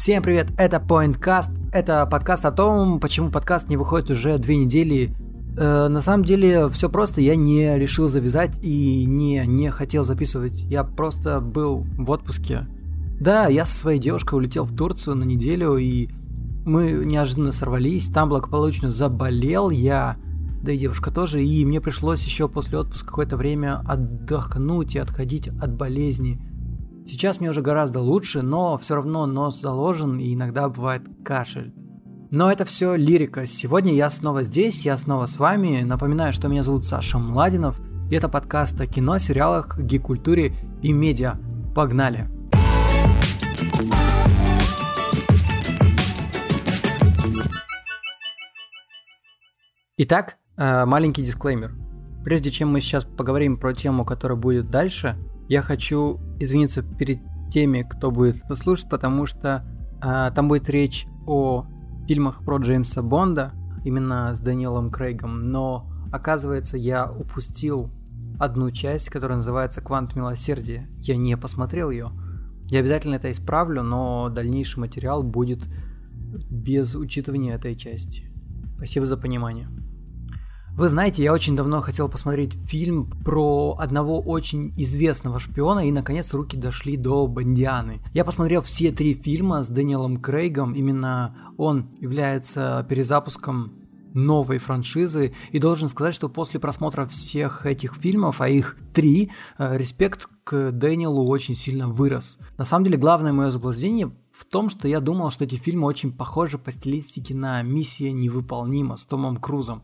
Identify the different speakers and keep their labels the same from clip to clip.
Speaker 1: Всем привет, это PointCast. Это подкаст о том, почему подкаст не выходит уже две недели. Э, на самом деле все просто, я не решил завязать и не, не хотел записывать. Я просто был в отпуске. Да, я со своей девушкой улетел в Турцию на неделю, и мы неожиданно сорвались. Там благополучно заболел я, да и девушка тоже, и мне пришлось еще после отпуска какое-то время отдохнуть и отходить от болезни. Сейчас мне уже гораздо лучше, но все равно нос заложен и иногда бывает кашель. Но это все лирика. Сегодня я снова здесь, я снова с вами. Напоминаю, что меня зовут Саша Младинов. И это подкаст о кино, сериалах, гик-культуре и медиа. Погнали! Итак, э, маленький дисклеймер. Прежде чем мы сейчас поговорим про тему, которая будет дальше, я хочу извиниться перед теми, кто будет это слушать, потому что а, там будет речь о фильмах про Джеймса Бонда, именно с Дэниелом Крейгом, но оказывается я упустил одну часть, которая называется «Квант милосердия». Я не посмотрел ее. Я обязательно это исправлю, но дальнейший материал будет без учитывания этой части. Спасибо за понимание. Вы знаете, я очень давно хотел посмотреть фильм про одного очень известного шпиона, и наконец руки дошли до Бондианы. Я посмотрел все три фильма с Дэниелом Крейгом, именно он является перезапуском новой франшизы. И должен сказать, что после просмотра всех этих фильмов, а их три, э, респект к Дэниелу очень сильно вырос. На самом деле, главное мое заблуждение в том, что я думал, что эти фильмы очень похожи по стилистике на «Миссия невыполнима» с Томом Крузом.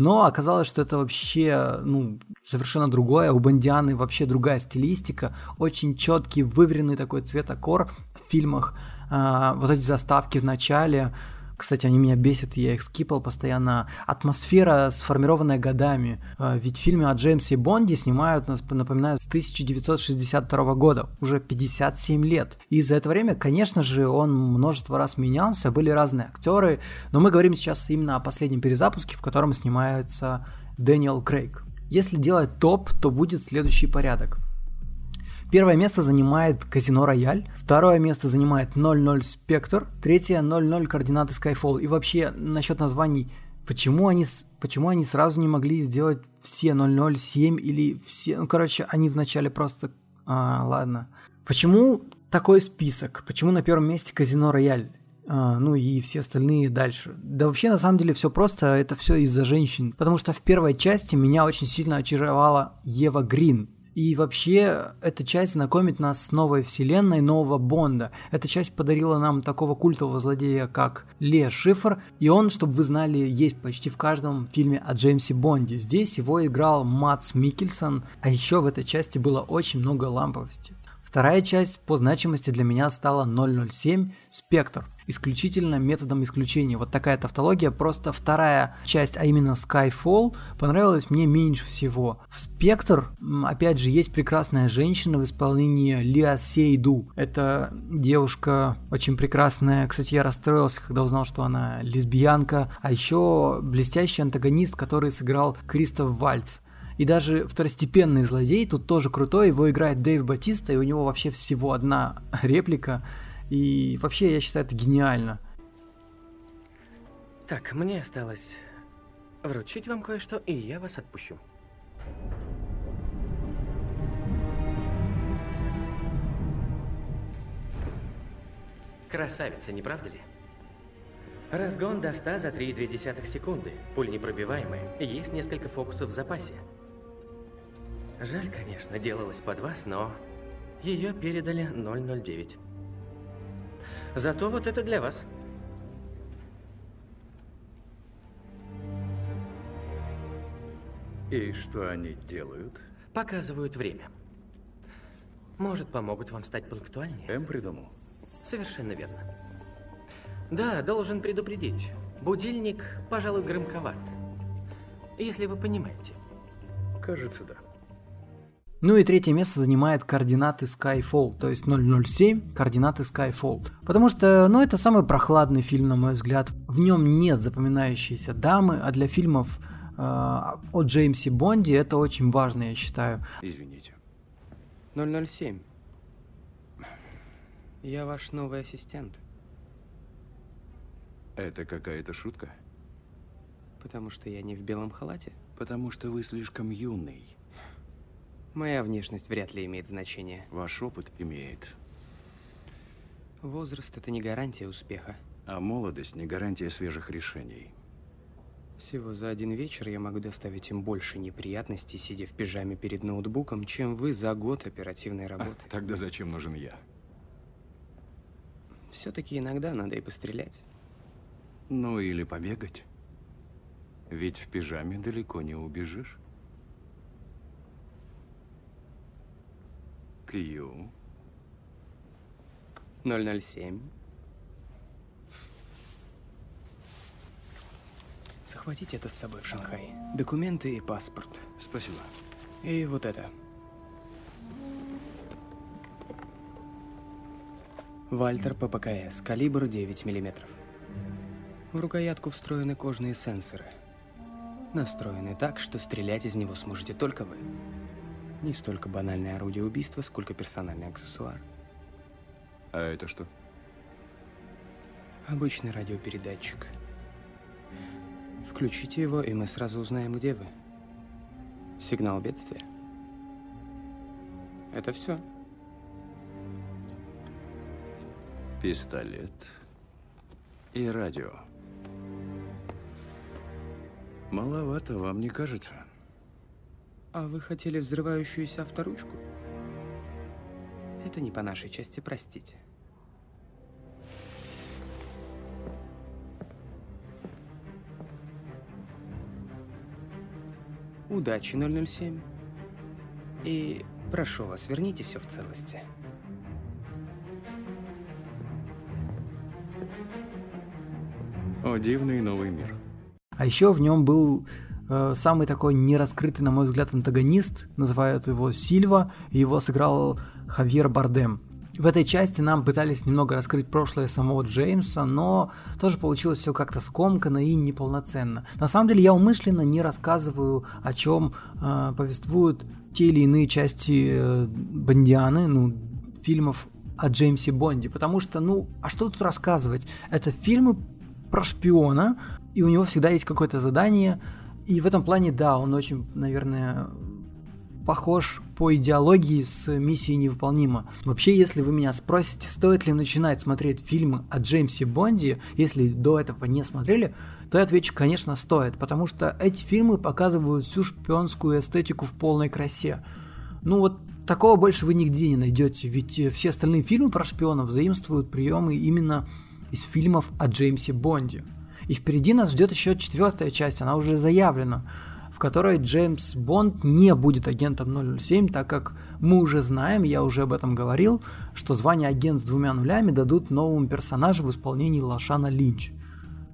Speaker 1: Но оказалось, что это вообще ну, совершенно другое. У Бондианы вообще другая стилистика. Очень четкий, выверенный такой цветокор в фильмах. А, вот эти заставки в начале, кстати, они меня бесят, я их скипал постоянно. Атмосфера, сформированная годами. А, ведь в фильме о Джеймсе Бонде снимают, напоминаю, с 1962 года. Уже 57 лет. И за это время, конечно же, он множество раз менялся, были разные актеры. Но мы говорим сейчас именно о последнем перезапуске, в котором снимается Дэниел Крейг. Если делать топ, то будет следующий порядок. Первое место занимает Казино Рояль, второе место занимает 00 Спектр, третье 00 координаты Skyfall. И вообще, насчет названий, почему они, почему они сразу не могли сделать все 007 или все... Ну, короче, они вначале просто... А, ладно. Почему такой список? Почему на первом месте Казино Рояль? А, ну и все остальные дальше. Да вообще на самом деле все просто, это все из-за женщин. Потому что в первой части меня очень сильно очаровала Ева Грин. И вообще, эта часть знакомит нас с новой вселенной нового Бонда. Эта часть подарила нам такого культового злодея, как Ле Шифр, и он, чтобы вы знали, есть почти в каждом фильме о Джеймсе Бонде. Здесь его играл Матс Микельсон, а еще в этой части было очень много ламповости. Вторая часть по значимости для меня стала 007 «Спектр», исключительно методом исключения. Вот такая тавтология. Просто вторая часть, а именно Skyfall, понравилась мне меньше всего. В Спектр, опять же, есть прекрасная женщина в исполнении Лиа Сейду. Это девушка очень прекрасная. Кстати, я расстроился, когда узнал, что она лесбиянка. А еще блестящий антагонист, который сыграл Кристоф Вальц. И даже второстепенный злодей тут тоже крутой, его играет Дэйв Батиста, и у него вообще всего одна реплика. И вообще, я считаю, это гениально.
Speaker 2: Так, мне осталось вручить вам кое-что, и я вас отпущу. Красавица, не правда ли? Разгон до 100 за 3,2 секунды. Пуль непробиваемая. Есть несколько фокусов в запасе. Жаль, конечно, делалось под вас, но ее передали 009. Зато вот это для вас.
Speaker 3: И что они делают?
Speaker 2: Показывают время. Может, помогут вам стать пунктуальнее?
Speaker 3: М придумал.
Speaker 2: Совершенно верно. Да, должен предупредить. Будильник, пожалуй, громковат. Если вы понимаете.
Speaker 3: Кажется, да.
Speaker 1: Ну и третье место занимает координаты Skyfall, то есть 007, координаты Skyfall. Потому что, ну, это самый прохладный фильм, на мой взгляд. В нем нет запоминающейся дамы, а для фильмов э, о Джеймсе Бонде это очень важно, я считаю.
Speaker 3: Извините.
Speaker 4: 007. Я ваш новый ассистент.
Speaker 3: Это какая-то шутка?
Speaker 4: Потому что я не в белом халате.
Speaker 3: Потому что вы слишком юный.
Speaker 4: Моя внешность вряд ли имеет значение.
Speaker 3: Ваш опыт имеет.
Speaker 4: Возраст – это не гарантия успеха.
Speaker 3: А молодость не гарантия свежих решений.
Speaker 4: Всего за один вечер я могу доставить им больше неприятностей, сидя в пижаме перед ноутбуком, чем вы за год оперативной работы.
Speaker 3: А, тогда зачем нужен я?
Speaker 4: Все-таки иногда надо и пострелять.
Speaker 3: Ну или побегать. Ведь в пижаме далеко не убежишь. Кью.
Speaker 4: 007. Захватите это с собой в Шанхай. Документы и паспорт.
Speaker 3: Спасибо.
Speaker 4: И вот это. Вальтер ППКС, калибр 9 миллиметров. В рукоятку встроены кожные сенсоры. Настроены так, что стрелять из него сможете только вы. Не столько банальное орудие убийства, сколько персональный аксессуар.
Speaker 3: А это что?
Speaker 4: Обычный радиопередатчик. Включите его, и мы сразу узнаем, где вы. Сигнал бедствия. Это все.
Speaker 3: Пистолет и радио. Маловато, вам не кажется?
Speaker 4: А вы хотели взрывающуюся авторучку? Это не по нашей части, простите. Удачи, 007. И прошу вас, верните все в целости.
Speaker 3: О, дивный новый мир.
Speaker 1: А еще в нем был самый такой нераскрытый, на мой взгляд, антагонист, называют его Сильва, его сыграл Хавьер Бардем. В этой части нам пытались немного раскрыть прошлое самого Джеймса, но тоже получилось все как-то скомканно и неполноценно. На самом деле я умышленно не рассказываю, о чем э, повествуют те или иные части э, Бондианы, ну, фильмов о Джеймсе Бонде, потому что, ну, а что тут рассказывать? Это фильмы про шпиона, и у него всегда есть какое-то задание, и в этом плане, да, он очень, наверное, похож по идеологии с миссией невыполнима. Вообще, если вы меня спросите, стоит ли начинать смотреть фильмы о Джеймсе Бонде, если до этого не смотрели, то я отвечу, конечно, стоит, потому что эти фильмы показывают всю шпионскую эстетику в полной красе. Ну вот такого больше вы нигде не найдете, ведь все остальные фильмы про шпионов заимствуют приемы именно из фильмов о Джеймсе Бонде. И впереди нас ждет еще четвертая часть, она уже заявлена в которой Джеймс Бонд не будет агентом 007, так как мы уже знаем, я уже об этом говорил, что звание агент с двумя нулями дадут новому персонажу в исполнении Лошана Линч.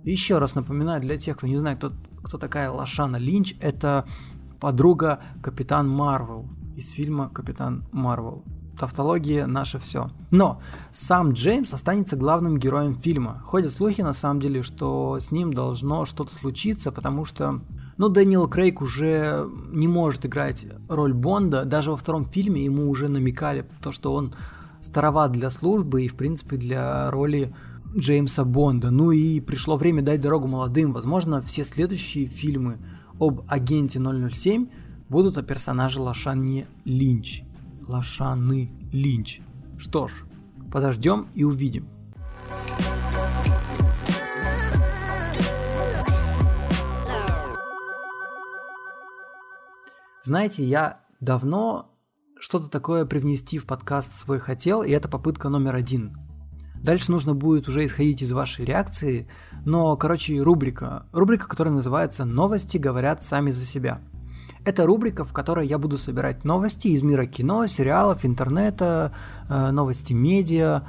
Speaker 1: Еще раз напоминаю для тех, кто не знает, кто, кто такая Лошана Линч, это подруга Капитан Марвел из фильма Капитан Марвел. Тавтология наше все. Но сам Джеймс останется главным героем фильма. Ходят слухи на самом деле, что с ним должно что-то случиться, потому что но Дэниел Крейг уже не может играть роль Бонда. Даже во втором фильме ему уже намекали то, что он староват для службы и, в принципе, для роли Джеймса Бонда. Ну и пришло время дать дорогу молодым. Возможно, все следующие фильмы об агенте 007 будут о персонаже Лошане Линч. Лошаны Линч. Что ж, подождем и увидим. Знаете, я давно что-то такое привнести в подкаст свой хотел, и это попытка номер один. Дальше нужно будет уже исходить из вашей реакции, но, короче, рубрика. Рубрика, которая называется «Новости говорят сами за себя». Это рубрика, в которой я буду собирать новости из мира кино, сериалов, интернета, э, новости медиа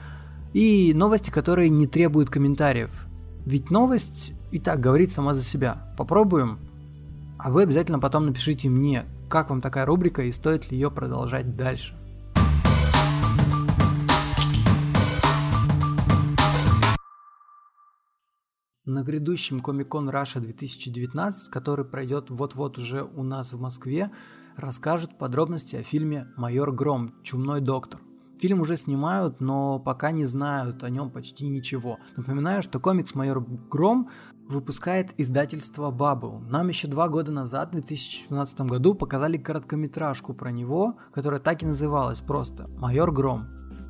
Speaker 1: и новости, которые не требуют комментариев. Ведь новость и так говорит сама за себя. Попробуем? А вы обязательно потом напишите мне, как вам такая рубрика и стоит ли ее продолжать дальше? На грядущем Comic-Con Russia 2019, который пройдет вот-вот уже у нас в Москве, расскажут подробности о фильме «Майор Гром. Чумной доктор». Фильм уже снимают, но пока не знают о нем почти ничего. Напоминаю, что комикс «Майор Гром» выпускает издательство Bubble. Нам еще два года назад, в 2017 году, показали короткометражку про него, которая так и называлась просто «Майор Гром».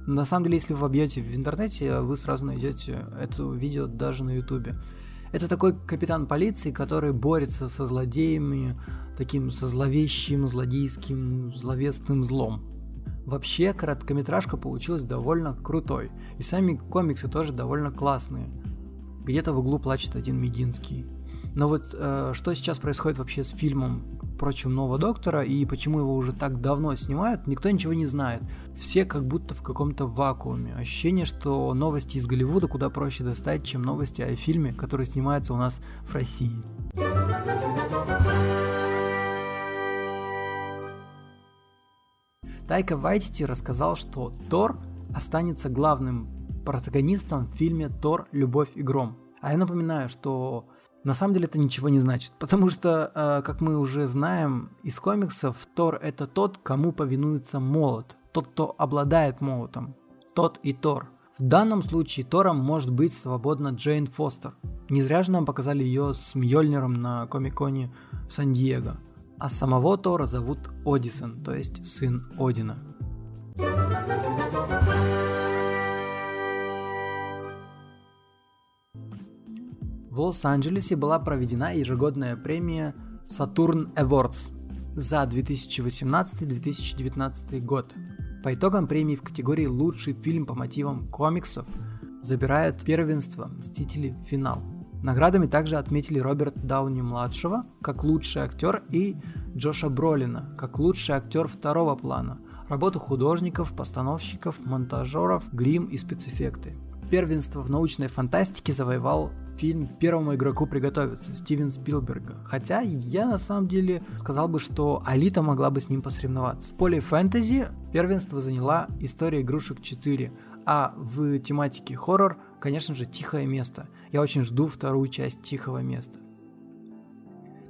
Speaker 1: На самом деле, если вы вобьете в интернете, вы сразу найдете это видео даже на ютубе. Это такой капитан полиции, который борется со злодеями, таким со зловещим, злодейским, зловестным злом. Вообще, короткометражка получилась довольно крутой, и сами комиксы тоже довольно классные. Где-то в углу плачет один Мединский. Но вот э, что сейчас происходит вообще с фильмом про Чумного Доктора и почему его уже так давно снимают, никто ничего не знает. Все как будто в каком-то вакууме. Ощущение, что новости из Голливуда куда проще достать, чем новости о фильме, который снимается у нас в России. Тайка Вайтити рассказал, что Тор останется главным протагонистом в фильме «Тор. Любовь и гром». А я напоминаю, что на самом деле это ничего не значит, потому что, э, как мы уже знаем из комиксов, Тор это тот, кому повинуется молот, тот, кто обладает молотом, тот и Тор. В данном случае Тором может быть свободно Джейн Фостер. Не зря же нам показали ее с Мьёльниром на Комиконе в Сан-Диего. А самого Тора зовут Одисон, то есть сын Одина. В Лос-Анджелесе была проведена ежегодная премия Saturn Awards за 2018-2019 год. По итогам премии в категории «Лучший фильм по мотивам комиксов» забирает первенство «Мстители. Финал». Наградами также отметили Роберт Дауни-младшего как лучший актер и Джоша Бролина как лучший актер второго плана, работу художников, постановщиков, монтажеров, грим и спецэффекты. Первенство в научной фантастике завоевал фильм «Первому игроку приготовиться» Стивен Спилберга. Хотя я на самом деле сказал бы, что Алита могла бы с ним посоревноваться. В поле фэнтези первенство заняла «История игрушек 4», а в тематике хоррор, конечно же, «Тихое место». Я очень жду вторую часть «Тихого места».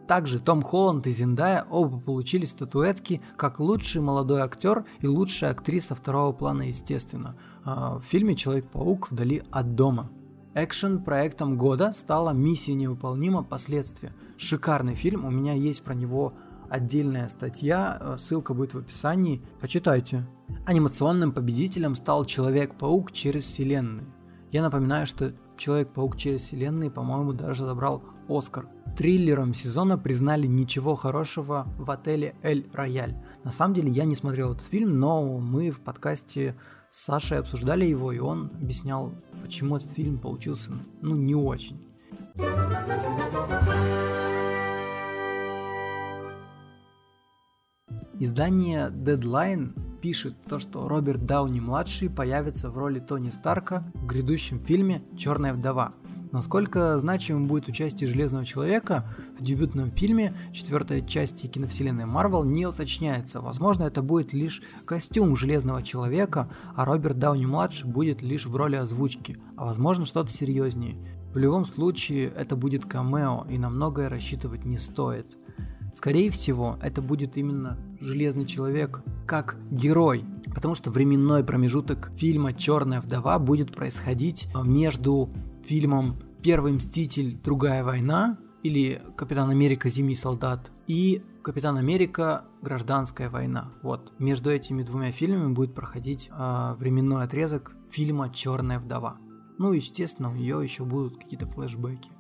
Speaker 1: Также Том Холланд и Зиндая оба получили статуэтки как лучший молодой актер и лучшая актриса второго плана, естественно, а, в фильме «Человек-паук вдали от дома». Экшен проектом года стала «Миссия невыполнима. Последствия». Шикарный фильм, у меня есть про него отдельная статья, э, ссылка будет в описании, почитайте. Анимационным победителем стал Человек-паук через вселенную. Я напоминаю, что Человек-паук через вселенные, по-моему, даже забрал Оскар. Триллером сезона признали «Ничего хорошего» в отеле «Эль Рояль». На самом деле я не смотрел этот фильм, но мы в подкасте с Сашей обсуждали его, и он объяснял, почему этот фильм получился, ну, не очень. Издание Deadline пишет то, что Роберт Дауни-младший появится в роли Тони Старка в грядущем фильме «Черная вдова». Насколько значимым будет участие Железного Человека в дебютном фильме четвертой части киновселенной Марвел не уточняется. Возможно, это будет лишь костюм Железного Человека, а Роберт Дауни-младший будет лишь в роли озвучки, а возможно что-то серьезнее. В любом случае, это будет камео, и на многое рассчитывать не стоит. Скорее всего, это будет именно Железный Человек как герой, потому что временной промежуток фильма «Черная вдова» будет происходить между фильмом Первый Мститель, Другая война или Капитан Америка, Зимний солдат и Капитан Америка, Гражданская война. Вот между этими двумя фильмами будет проходить э, временной отрезок фильма Черная вдова. Ну, естественно, у нее еще будут какие-то флешбеки.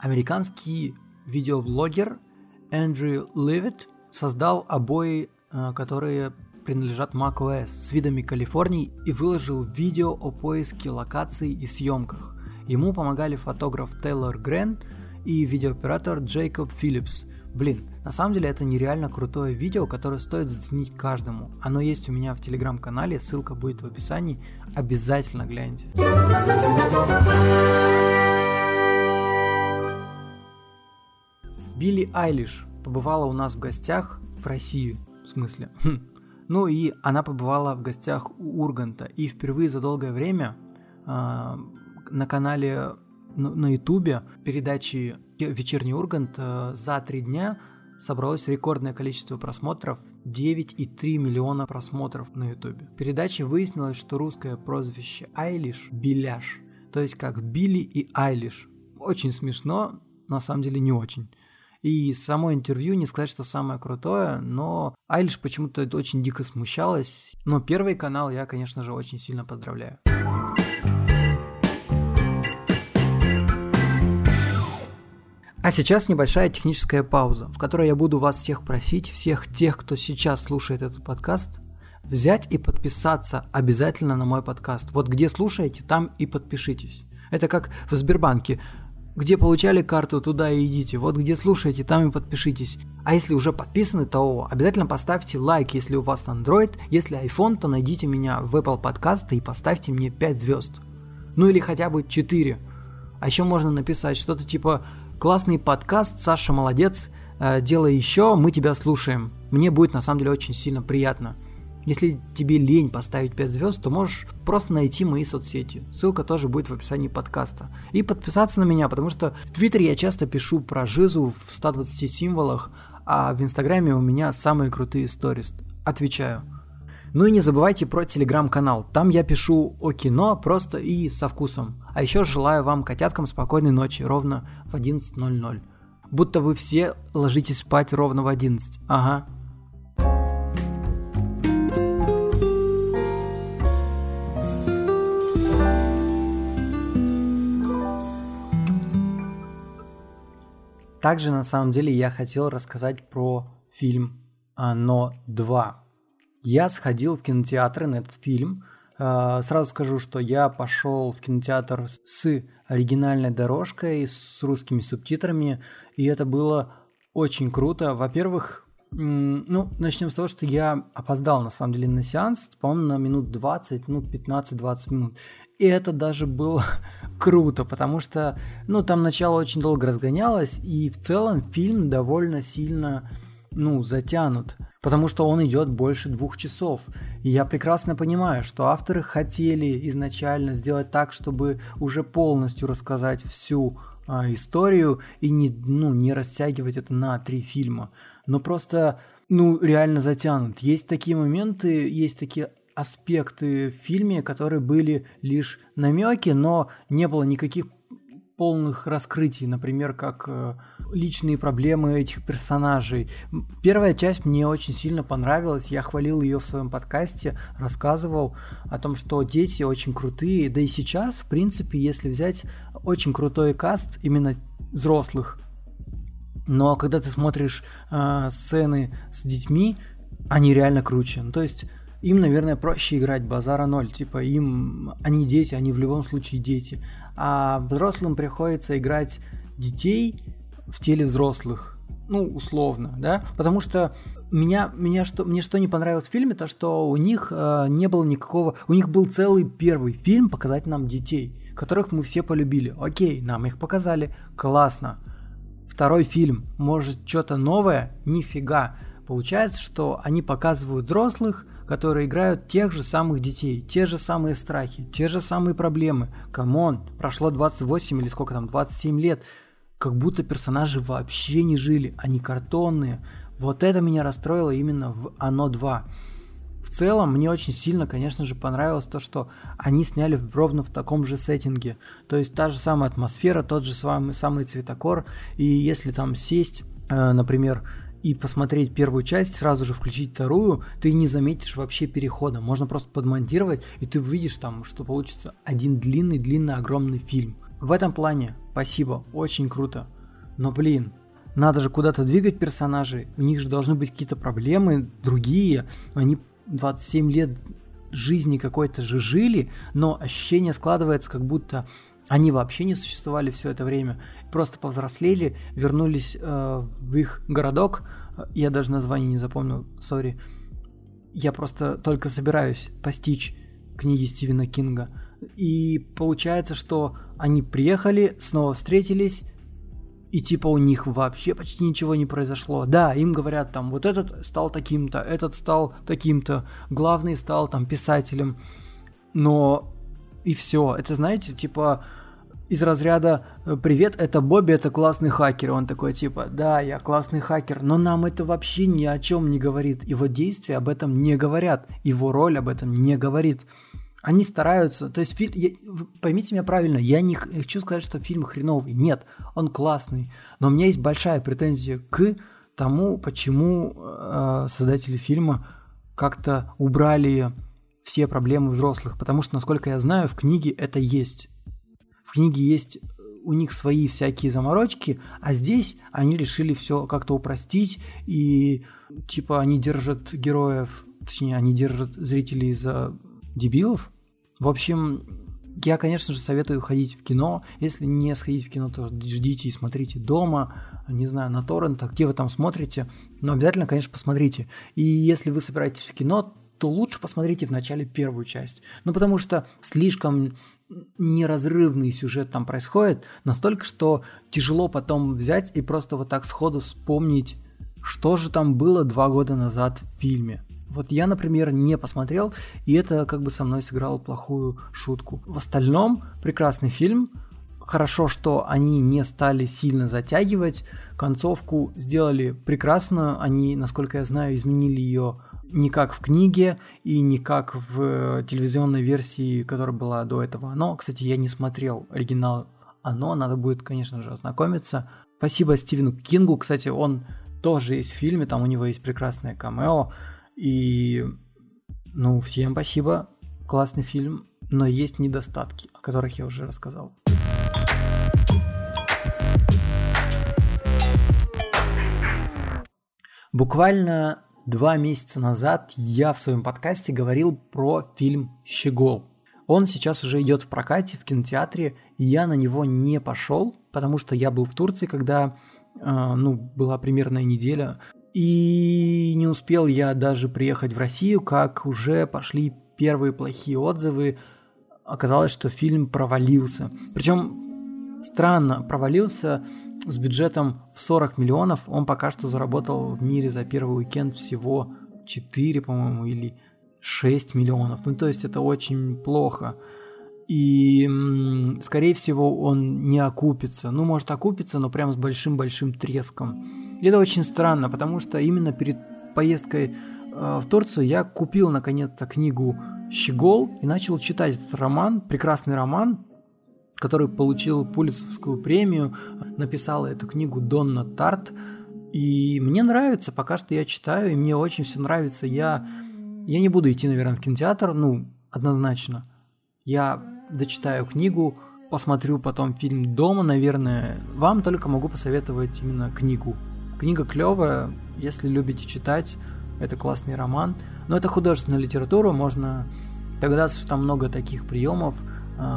Speaker 1: Американский видеоблогер Эндрю Ливит создал обои, а, которые принадлежат macOS с видами Калифорнии и выложил видео о поиске локаций и съемках. Ему помогали фотограф Тейлор Грен и видеооператор Джейкоб Филлипс. Блин, на самом деле это нереально крутое видео, которое стоит заценить каждому. Оно есть у меня в телеграм-канале, ссылка будет в описании. Обязательно гляньте. Билли Айлиш побывала у нас в гостях в России, в смысле. Ну и она побывала в гостях у Урганта. И впервые за долгое время э, на канале на Ютубе передачи «Вечерний Ургант» э, за три дня собралось рекордное количество просмотров 9,3 миллиона просмотров на ютубе. В передаче выяснилось, что русское прозвище Айлиш – Беляш, то есть как Билли и Айлиш. Очень смешно, на самом деле не очень. И само интервью, не сказать, что самое крутое, но Айлиш почему-то очень дико смущалась. Но первый канал я, конечно же, очень сильно поздравляю. А сейчас небольшая техническая пауза, в которой я буду вас всех просить, всех тех, кто сейчас слушает этот подкаст, взять и подписаться обязательно на мой подкаст. Вот где слушаете, там и подпишитесь. Это как в Сбербанке. Где получали карту, туда и идите. Вот где слушаете, там и подпишитесь. А если уже подписаны, то обязательно поставьте лайк, если у вас Android. Если iPhone, то найдите меня в Apple подкасты и поставьте мне 5 звезд. Ну или хотя бы 4. А еще можно написать что-то типа Классный подкаст, Саша молодец, э, делай еще, мы тебя слушаем. Мне будет на самом деле очень сильно приятно. Если тебе лень поставить 5 звезд, то можешь просто найти мои соцсети. Ссылка тоже будет в описании подкаста. И подписаться на меня, потому что в Твиттере я часто пишу про жизу в 120 символах, а в Инстаграме у меня самые крутые сторис. Отвечаю. Ну и не забывайте про телеграм-канал. Там я пишу о кино просто и со вкусом. А еще желаю вам, котяткам, спокойной ночи, ровно в 11.00. Будто вы все ложитесь спать ровно в 11. Ага. Также на самом деле я хотел рассказать про фильм «Оно 2». Я сходил в кинотеатр на этот фильм – а, сразу скажу, что я пошел в кинотеатр с оригинальной дорожкой, с русскими субтитрами, и это было очень круто. Во-первых, ну, начнем с того, что я опоздал, на самом деле, на сеанс, по-моему, на минут 20, ну, 15-20 минут. И это даже было круто, потому что, ну, там начало очень долго разгонялось, и в целом фильм довольно сильно, ну, затянут потому что он идет больше двух часов. И я прекрасно понимаю, что авторы хотели изначально сделать так, чтобы уже полностью рассказать всю а, историю и не, ну, не растягивать это на три фильма. Но просто, ну, реально затянут. Есть такие моменты, есть такие аспекты в фильме, которые были лишь намеки, но не было никаких полных раскрытий, например, как э, личные проблемы этих персонажей. Первая часть мне очень сильно понравилась, я хвалил ее в своем подкасте, рассказывал о том, что дети очень крутые, да и сейчас, в принципе, если взять очень крутой каст именно взрослых, но когда ты смотришь э, сцены с детьми, они реально круче. Ну, то есть им, наверное, проще играть базара ноль. Типа им, они дети, они в любом случае дети а взрослым приходится играть детей в теле взрослых, ну, условно, да, потому что меня, меня что, мне что не понравилось в фильме, то что у них э, не было никакого, у них был целый первый фильм показать нам детей, которых мы все полюбили. Окей, нам их показали, классно. Второй фильм, может что-то новое? Нифига. Получается, что они показывают взрослых, которые играют тех же самых детей, те же самые страхи, те же самые проблемы. Come on, прошло 28 или сколько там, 27 лет, как будто персонажи вообще не жили, они картонные. Вот это меня расстроило именно в «Оно 2». В целом, мне очень сильно, конечно же, понравилось то, что они сняли ровно в таком же сеттинге. То есть та же самая атмосфера, тот же самый, самый цветокор. И если там сесть, э, например, и посмотреть первую часть, сразу же включить вторую, ты не заметишь вообще перехода. Можно просто подмонтировать, и ты увидишь там, что получится один длинный-длинный огромный фильм. В этом плане спасибо, очень круто. Но блин, надо же куда-то двигать персонажей, у них же должны быть какие-то проблемы другие, они 27 лет жизни какой-то же жили, но ощущение складывается, как будто они вообще не существовали все это время, просто повзрослели, вернулись э, в их городок. Я даже название не запомнил, сори. Я просто только собираюсь постичь книги Стивена Кинга. И получается, что они приехали, снова встретились, и типа у них вообще почти ничего не произошло. Да, им говорят там, вот этот стал таким-то, этот стал таким-то, главный стал там писателем, но и все. Это, знаете, типа из разряда э, «Привет, это Бобби, это классный хакер». Он такой типа «Да, я классный хакер», но нам это вообще ни о чем не говорит. Его действия об этом не говорят, его роль об этом не говорит. Они стараются, то есть фильм, я, поймите меня правильно, я не хочу сказать, что фильм хреновый. Нет, он классный, но у меня есть большая претензия к тому, почему э, создатели фильма как-то убрали все проблемы взрослых, потому что, насколько я знаю, в книге это есть. В книге есть у них свои всякие заморочки, а здесь они решили все как-то упростить, и типа они держат героев, точнее, они держат зрителей за дебилов. В общем, я, конечно же, советую ходить в кино. Если не сходить в кино, то ждите и смотрите дома, не знаю, на торрентах, где вы там смотрите. Но обязательно, конечно, посмотрите. И если вы собираетесь в кино, то лучше посмотрите вначале первую часть. Ну, потому что слишком неразрывный сюжет там происходит, настолько, что тяжело потом взять и просто вот так сходу вспомнить, что же там было два года назад в фильме. Вот я, например, не посмотрел, и это как бы со мной сыграло плохую шутку. В остальном, прекрасный фильм. Хорошо, что они не стали сильно затягивать. Концовку сделали прекрасно. Они, насколько я знаю, изменили ее не как в книге и не как в телевизионной версии, которая была до этого. Но, кстати, я не смотрел оригинал оно, надо будет, конечно же, ознакомиться. Спасибо Стивену Кингу, кстати, он тоже есть в фильме, там у него есть прекрасное камео. И, ну, всем спасибо, классный фильм, но есть недостатки, о которых я уже рассказал. Буквально два месяца назад я в своем подкасте говорил про фильм «Щегол». Он сейчас уже идет в прокате в кинотеатре, и я на него не пошел, потому что я был в Турции, когда э, ну, была примерная неделя и не успел я даже приехать в Россию, как уже пошли первые плохие отзывы. Оказалось, что фильм провалился. Причем странно, провалился с бюджетом в 40 миллионов. Он пока что заработал в мире за первый уикенд всего 4, по-моему, или 6 миллионов. Ну, то есть это очень плохо. И, скорее всего, он не окупится. Ну, может окупиться, но прям с большим-большим треском. И это очень странно, потому что именно перед поездкой э, в Турцию я купил наконец-то книгу «Щегол» и начал читать этот роман, прекрасный роман, который получил Пулицевскую премию. Написала эту книгу Донна Тарт. И мне нравится, пока что я читаю, и мне очень все нравится. Я, я не буду идти, наверное, в кинотеатр, ну, однозначно. Я дочитаю книгу, посмотрю потом фильм дома, наверное. Вам только могу посоветовать именно книгу Книга клевая, если любите читать, это классный роман. Но это художественная литература, можно что там много таких приемов,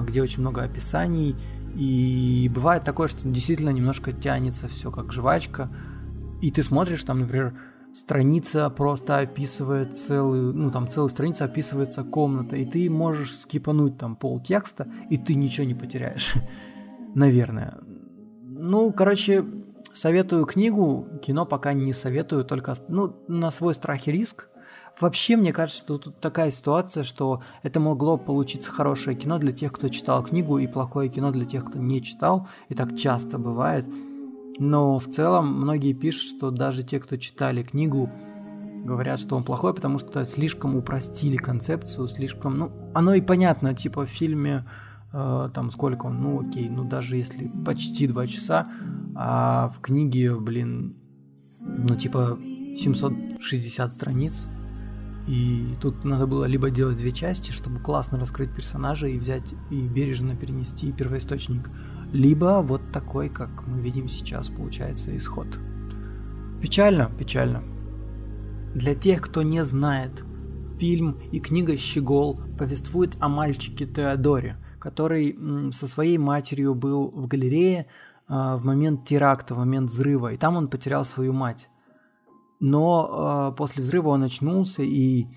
Speaker 1: где очень много описаний. И бывает такое, что действительно немножко тянется все как жвачка. И ты смотришь, там, например, страница просто описывает целую, ну там целую страницу описывается комната, и ты можешь скипануть там пол текста, и ты ничего не потеряешь. Наверное. Ну, короче, Советую книгу, кино пока не советую, только ну, на свой страх и риск. Вообще, мне кажется, что тут такая ситуация, что это могло получиться хорошее кино для тех, кто читал книгу, и плохое кино для тех, кто не читал, и так часто бывает. Но в целом многие пишут, что даже те, кто читали книгу, говорят, что он плохой, потому что слишком упростили концепцию, слишком, ну, оно и понятно, типа в фильме э, там сколько он, ну окей, ну даже если почти два часа, а в книге, блин, ну типа 760 страниц, и тут надо было либо делать две части, чтобы классно раскрыть персонажа и взять и бережно перенести первоисточник, либо вот такой, как мы видим сейчас, получается исход. Печально, печально. Для тех, кто не знает, фильм и книга «Щегол» повествует о мальчике Теодоре – который со своей матерью был в галерее а, в момент теракта, в момент взрыва, и там он потерял свою мать. Но а, после взрыва он очнулся, и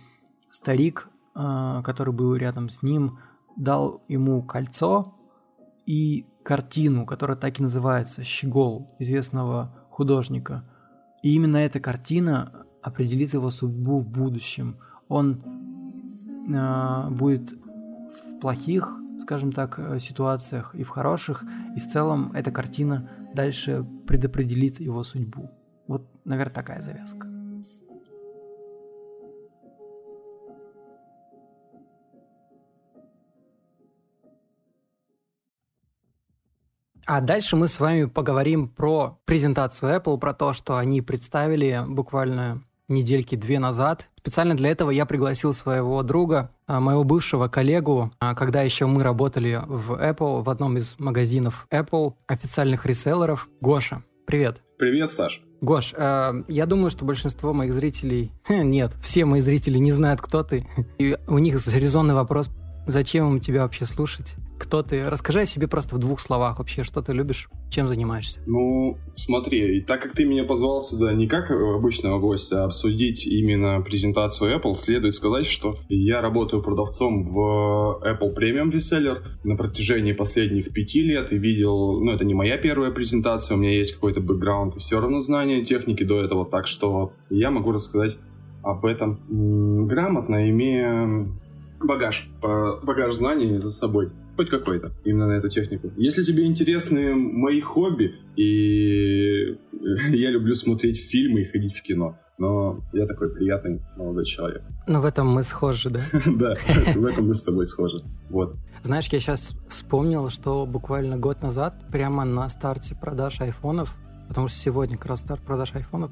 Speaker 1: старик, а, который был рядом с ним, дал ему кольцо и картину, которая так и называется «Щегол» известного художника. И именно эта картина определит его судьбу в будущем. Он э, будет в плохих скажем так, э, ситуациях, и в хороших, и в целом эта картина дальше предопределит его судьбу. Наверное, такая завязка. А дальше мы с вами поговорим про презентацию Apple, про то, что они представили буквально недельки две назад. Специально для этого я пригласил своего друга, а, моего бывшего коллегу, а, когда еще мы работали в Apple, в одном из магазинов Apple, официальных реселлеров, Гоша. Привет.
Speaker 5: Привет, Саш.
Speaker 1: Гош, э, я думаю, что большинство моих зрителей, нет, все мои зрители не знают, кто ты. И у них резонный вопрос, зачем им тебя вообще слушать? Кто ты? Расскажи о себе просто в двух словах вообще, что ты любишь, чем занимаешься.
Speaker 5: Ну, смотри, так как ты меня позвал сюда не как обычного гостя, а обсудить именно презентацию Apple, следует сказать, что я работаю продавцом в Apple Premium Reseller на протяжении последних пяти лет и видел, ну, это не моя первая презентация, у меня есть какой-то бэкграунд и все равно знания техники до этого, так что я могу рассказать об этом грамотно, имея багаж, багаж знаний за собой хоть какой-то, именно на эту технику. Если тебе интересны мои хобби, и я люблю смотреть фильмы и ходить в кино, но я такой приятный молодой человек.
Speaker 1: Ну, в этом мы схожи, да?
Speaker 5: Да, в этом мы с тобой схожи. Вот.
Speaker 1: Знаешь, я сейчас вспомнил, что буквально год назад, прямо на старте продаж айфонов, потому что сегодня как раз старт продаж айфонов,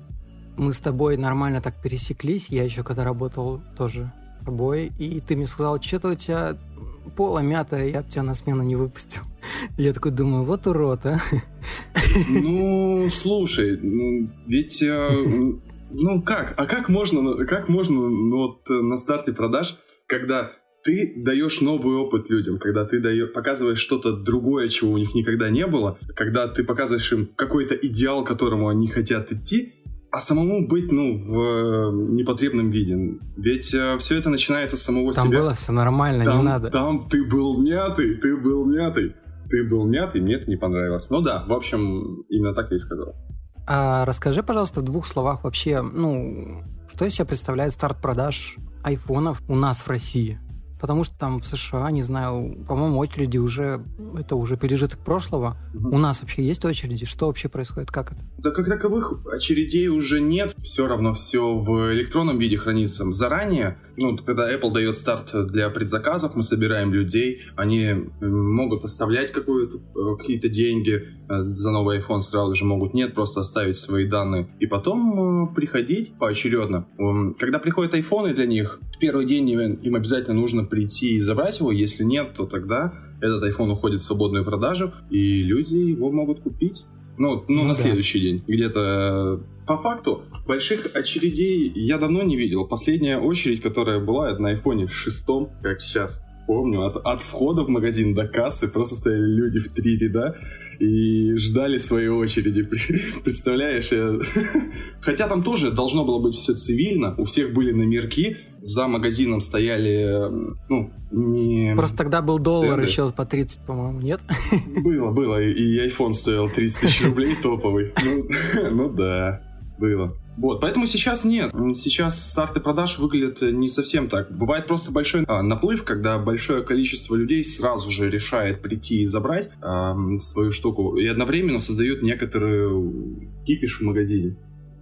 Speaker 1: мы с тобой нормально так пересеклись. Я еще когда работал тоже с тобой, и ты мне сказал, что-то у тебя пола мятая, я бы тебя на смену не выпустил. Я такой думаю, вот урод, а.
Speaker 5: Ну, слушай, ну, ведь... Э, ну как? А как можно, как можно ну, вот, э, на старте продаж, когда ты даешь новый опыт людям, когда ты даешь, показываешь что-то другое, чего у них никогда не было, когда ты показываешь им какой-то идеал, к которому они хотят идти, а самому быть, ну, в э, непотребном виде. Ведь э, все это начинается с самого
Speaker 1: там
Speaker 5: себя.
Speaker 1: Там было все нормально,
Speaker 5: там,
Speaker 1: не надо.
Speaker 5: Там ты был мятый, ты был мятый. Ты был мятый, мне это не понравилось. Ну да, в общем, именно так я и сказал.
Speaker 1: А расскажи, пожалуйста, в двух словах вообще, ну, что из себя представляет старт продаж айфонов у нас в России? Потому что там в США, не знаю, по-моему, очереди уже, это уже пережиток прошлого. Угу. У нас вообще есть очереди? Что вообще происходит? Как это?
Speaker 5: Да как таковых очередей уже нет. Все равно все в электронном виде хранится. Заранее, ну, когда Apple дает старт для предзаказов, мы собираем людей, они могут оставлять э, какие-то деньги э, за новый iPhone сразу же, могут нет, просто оставить свои данные. И потом э, приходить поочередно. Когда приходят айфоны для них, в первый день им обязательно нужно прийти и забрать его. Если нет, то тогда этот iPhone уходит в свободную продажу, и люди его могут купить. Ну, ну, ну на да. следующий день. Где-то по факту больших очередей я давно не видел. Последняя очередь, которая была, это на iPhone 6, как сейчас помню, от, от входа в магазин до кассы просто стояли люди в три ряда и ждали своей очереди. Представляешь? Я... Хотя там тоже должно было быть все цивильно, у всех были номерки, за магазином стояли, ну, не...
Speaker 1: Просто тогда был доллар стенды. еще по 30, по-моему, нет?
Speaker 5: Было, было, и iPhone стоил 30 тысяч рублей топовый. Ну, ну да, было. Вот, поэтому сейчас нет. Сейчас старты продаж выглядят не совсем так. Бывает просто большой а, наплыв, когда большое количество людей сразу же решает прийти и забрать а, свою штуку, и одновременно создают некоторый кипиш в магазине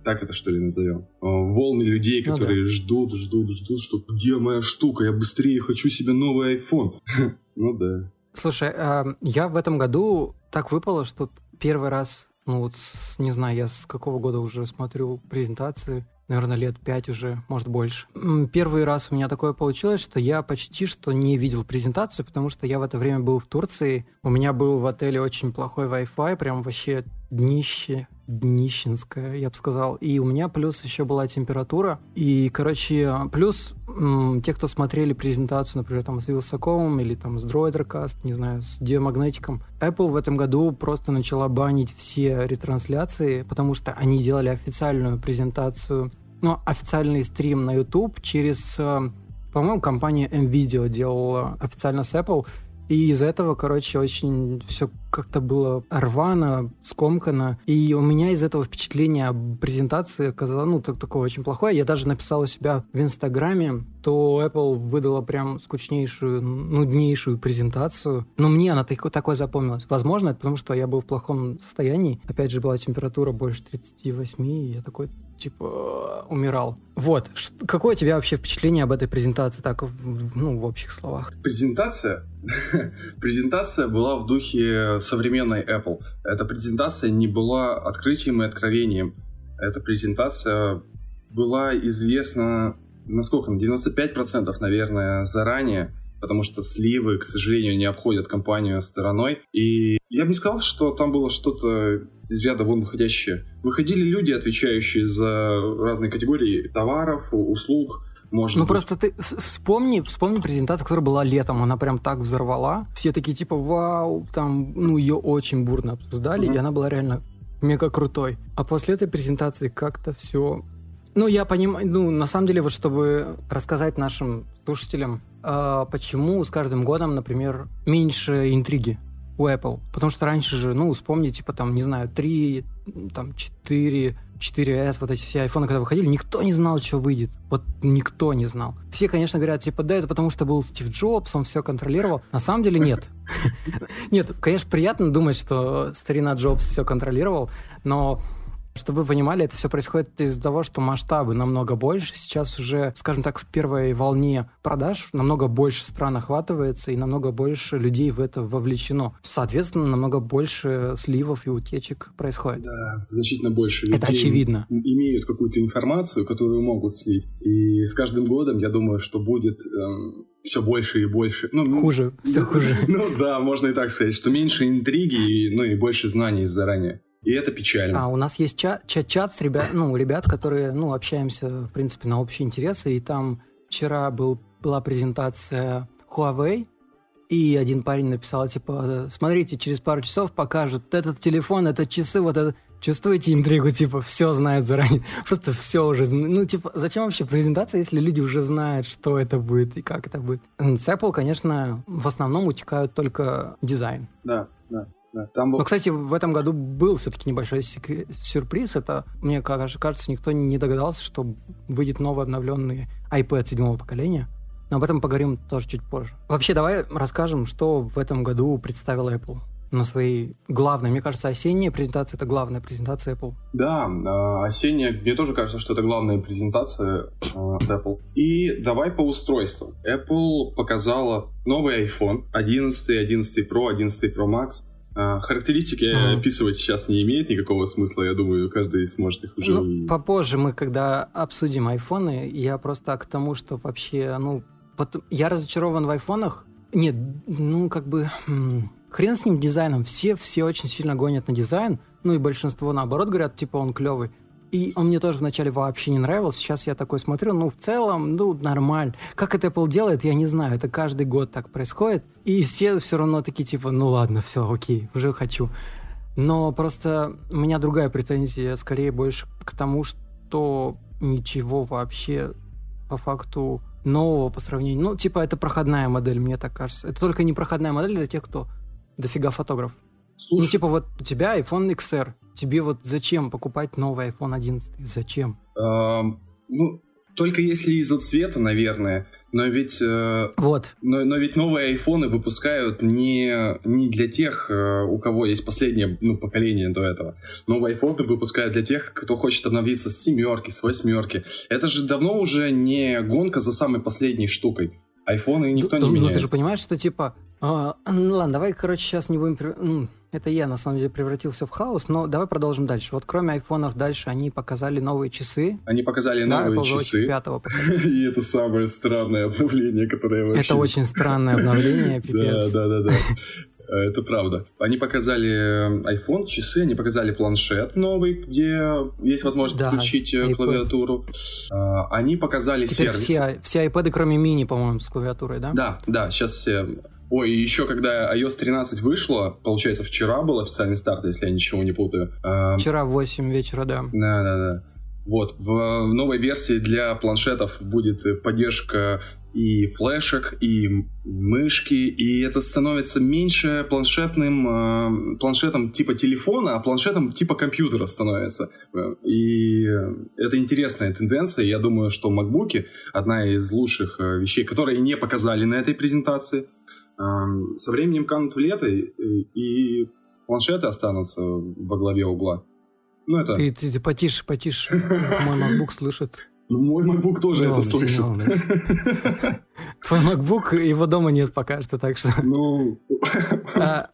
Speaker 5: так это что ли назовем, волны людей, которые ну, да. ждут, ждут, ждут, что где моя штука, я быстрее хочу себе новый iPhone. ну да.
Speaker 1: Слушай, а, я в этом году так выпало, что первый раз, ну вот, не знаю, я с какого года уже смотрю презентации, наверное, лет пять уже, может больше. Первый раз у меня такое получилось, что я почти что не видел презентацию, потому что я в это время был в Турции. У меня был в отеле очень плохой Wi-Fi, прям вообще днище днищенская, я бы сказал. И у меня плюс еще была температура. И, короче, плюс м, те, кто смотрели презентацию, например, там с Вилсаковым или там с Droidercast, не знаю, с Диамагнетиком, Apple в этом году просто начала банить все ретрансляции, потому что они делали официальную презентацию, ну, официальный стрим на YouTube через, э, по-моему, компания MVideo делала официально с Apple, И из этого, короче, очень все как-то было рвано, скомкано. И у меня из этого впечатления презентации оказалось, ну, так, такое очень плохое. Я даже написал у себя в Инстаграме, то Apple выдала прям скучнейшую, нуднейшую презентацию. Но мне она так, такой запомнилась. Возможно, это потому, что я был в плохом состоянии. Опять же, была температура больше 38, и я такой, типа, умирал. Вот. Какое у тебя вообще впечатление об этой презентации, так, ну, в общих словах?
Speaker 5: Презентация? презентация была в духе современной Apple. Эта презентация не была открытием и откровением. Эта презентация была известна, насколько, на 95%, наверное, заранее, потому что сливы, к сожалению, не обходят компанию стороной. И я бы не сказал, что там было что-то из ряда вон выходящее. Выходили люди, отвечающие за разные категории товаров, услуг, может
Speaker 1: ну
Speaker 5: быть.
Speaker 1: просто ты вспомни, вспомни презентацию, которая была летом, она прям так взорвала. Все такие типа, вау, там, ну ее очень бурно обсуждали, угу. и она была реально мега крутой. А после этой презентации как-то все ну, я понимаю, ну, на самом деле, вот чтобы рассказать нашим слушателям, почему с каждым годом, например, меньше интриги у Apple. Потому что раньше же, ну, вспомни, типа, там, не знаю, 3, там, 4, 4S, вот эти все айфоны, когда выходили, никто не знал, что выйдет. Вот никто не знал. Все, конечно, говорят, типа, да, это потому что был Стив Джобс, он все контролировал. На самом деле нет. Нет, конечно, приятно думать, что старина Джобс все контролировал, но чтобы вы понимали, это все происходит из-за того, что масштабы намного больше. Сейчас уже, скажем так, в первой волне продаж намного больше стран охватывается и намного больше людей в это вовлечено. Соответственно, намного больше сливов и утечек происходит.
Speaker 5: Да, значительно больше людей
Speaker 1: это очевидно.
Speaker 5: имеют какую-то информацию, которую могут слить. И с каждым годом, я думаю, что будет эм, все больше и больше.
Speaker 1: Ну, хуже, все хуже.
Speaker 5: Ну да, можно и так сказать, что меньше интриги, ну и больше знаний заранее. И это печально.
Speaker 1: А у нас есть чат, чат, чат с ребят, ну, ребят, которые, ну, общаемся, в принципе, на общие интересы. И там вчера был, была презентация Huawei, и один парень написал, типа, смотрите, через пару часов покажут этот телефон, это часы, вот это... Чувствуете интригу, типа, все знают заранее. Просто все уже... Ну, типа, зачем вообще презентация, если люди уже знают, что это будет и как это будет? С Apple, конечно, в основном утекают только дизайн.
Speaker 5: Да, да. Там был...
Speaker 1: Но, кстати, в этом году был все-таки небольшой сюрприз. Это, мне кажется, никто не догадался, что выйдет новый обновленный iPad седьмого поколения. Но об этом поговорим тоже чуть позже. Вообще, давай расскажем, что в этом году представила Apple на своей главной. Мне кажется, осенняя презентация — это главная презентация Apple.
Speaker 5: Да, а, осенняя, мне тоже кажется, что это главная презентация от Apple. И давай по устройству. Apple показала новый iPhone 11, 11 Pro, 11 Pro Max. А, характеристики mm-hmm. описывать сейчас не имеет никакого смысла, я думаю, каждый сможет их уже...
Speaker 1: Ну, попозже мы, когда обсудим айфоны, я просто к тому, что вообще, ну, потом... я разочарован в айфонах. Нет, ну, как бы... Хрен с ним дизайном. Все, все очень сильно гонят на дизайн. Ну и большинство наоборот говорят, типа, он клевый. И он мне тоже вначале вообще не нравился. Сейчас я такой смотрю, ну, в целом, ну, нормально. Как это Apple делает, я не знаю. Это каждый год так происходит. И все все равно такие, типа, ну, ладно, все, окей, уже хочу. Но просто у меня другая претензия, скорее больше к тому, что ничего вообще по факту нового по сравнению. Ну, типа, это проходная модель, мне так кажется. Это только не проходная модель для тех, кто дофига фотограф. Слушай. Ну, типа, вот у тебя iPhone XR. Тебе вот зачем покупать новый iPhone 11? Зачем?
Speaker 5: Эм, ну, только если из-за цвета, наверное. Но ведь, э,
Speaker 1: вот.
Speaker 5: но, но ведь новые айфоны выпускают не, не для тех, э, у кого есть последнее ну, поколение до этого. Новые айфоны выпускают для тех, кто хочет обновиться с семерки, с восьмерки. Это же давно уже не гонка за самой последней штукой. Айфоны никто
Speaker 1: ну,
Speaker 5: не меняет.
Speaker 1: Ну ты же понимаешь, что типа... А, ну ладно, давай, короче, сейчас не будем это я, на самом деле, превратился в хаос, но давай продолжим дальше. Вот кроме айфонов дальше они показали новые часы.
Speaker 5: Они показали да, новые Apple часы.
Speaker 1: 5
Speaker 5: И это самое странное обновление, которое вообще...
Speaker 1: Это очень странное обновление, пипец.
Speaker 5: Да, да, да, да. Это правда. Они показали iPhone, часы, они показали планшет новый, где есть возможность да, подключить э, iPad. клавиатуру. Они показали
Speaker 1: Теперь
Speaker 5: сервис.
Speaker 1: Все, все iPad, кроме мини, по-моему, с клавиатурой, да?
Speaker 5: Да, да, сейчас все Ой, и еще когда iOS 13 вышла, получается, вчера был официальный старт, если я ничего не путаю.
Speaker 1: Вчера в 8 вечера, да.
Speaker 5: Да, да, да. Вот, в новой версии для планшетов будет поддержка и флешек, и мышки, и это становится меньше планшетным, э, планшетом типа телефона, а планшетом типа компьютера становится. И это интересная тенденция. Я думаю, что MacBook одна из лучших э, вещей, которые не показали на этой презентации. Со временем канут в лето, и, планшеты останутся во главе угла.
Speaker 1: Ну, это... Ты, ты, ты потише, потише. Мой MacBook слышит.
Speaker 5: Ну, мой MacBook тоже не это слышит.
Speaker 1: Твой MacBook, его дома нет пока что, так что...
Speaker 5: Ну, а,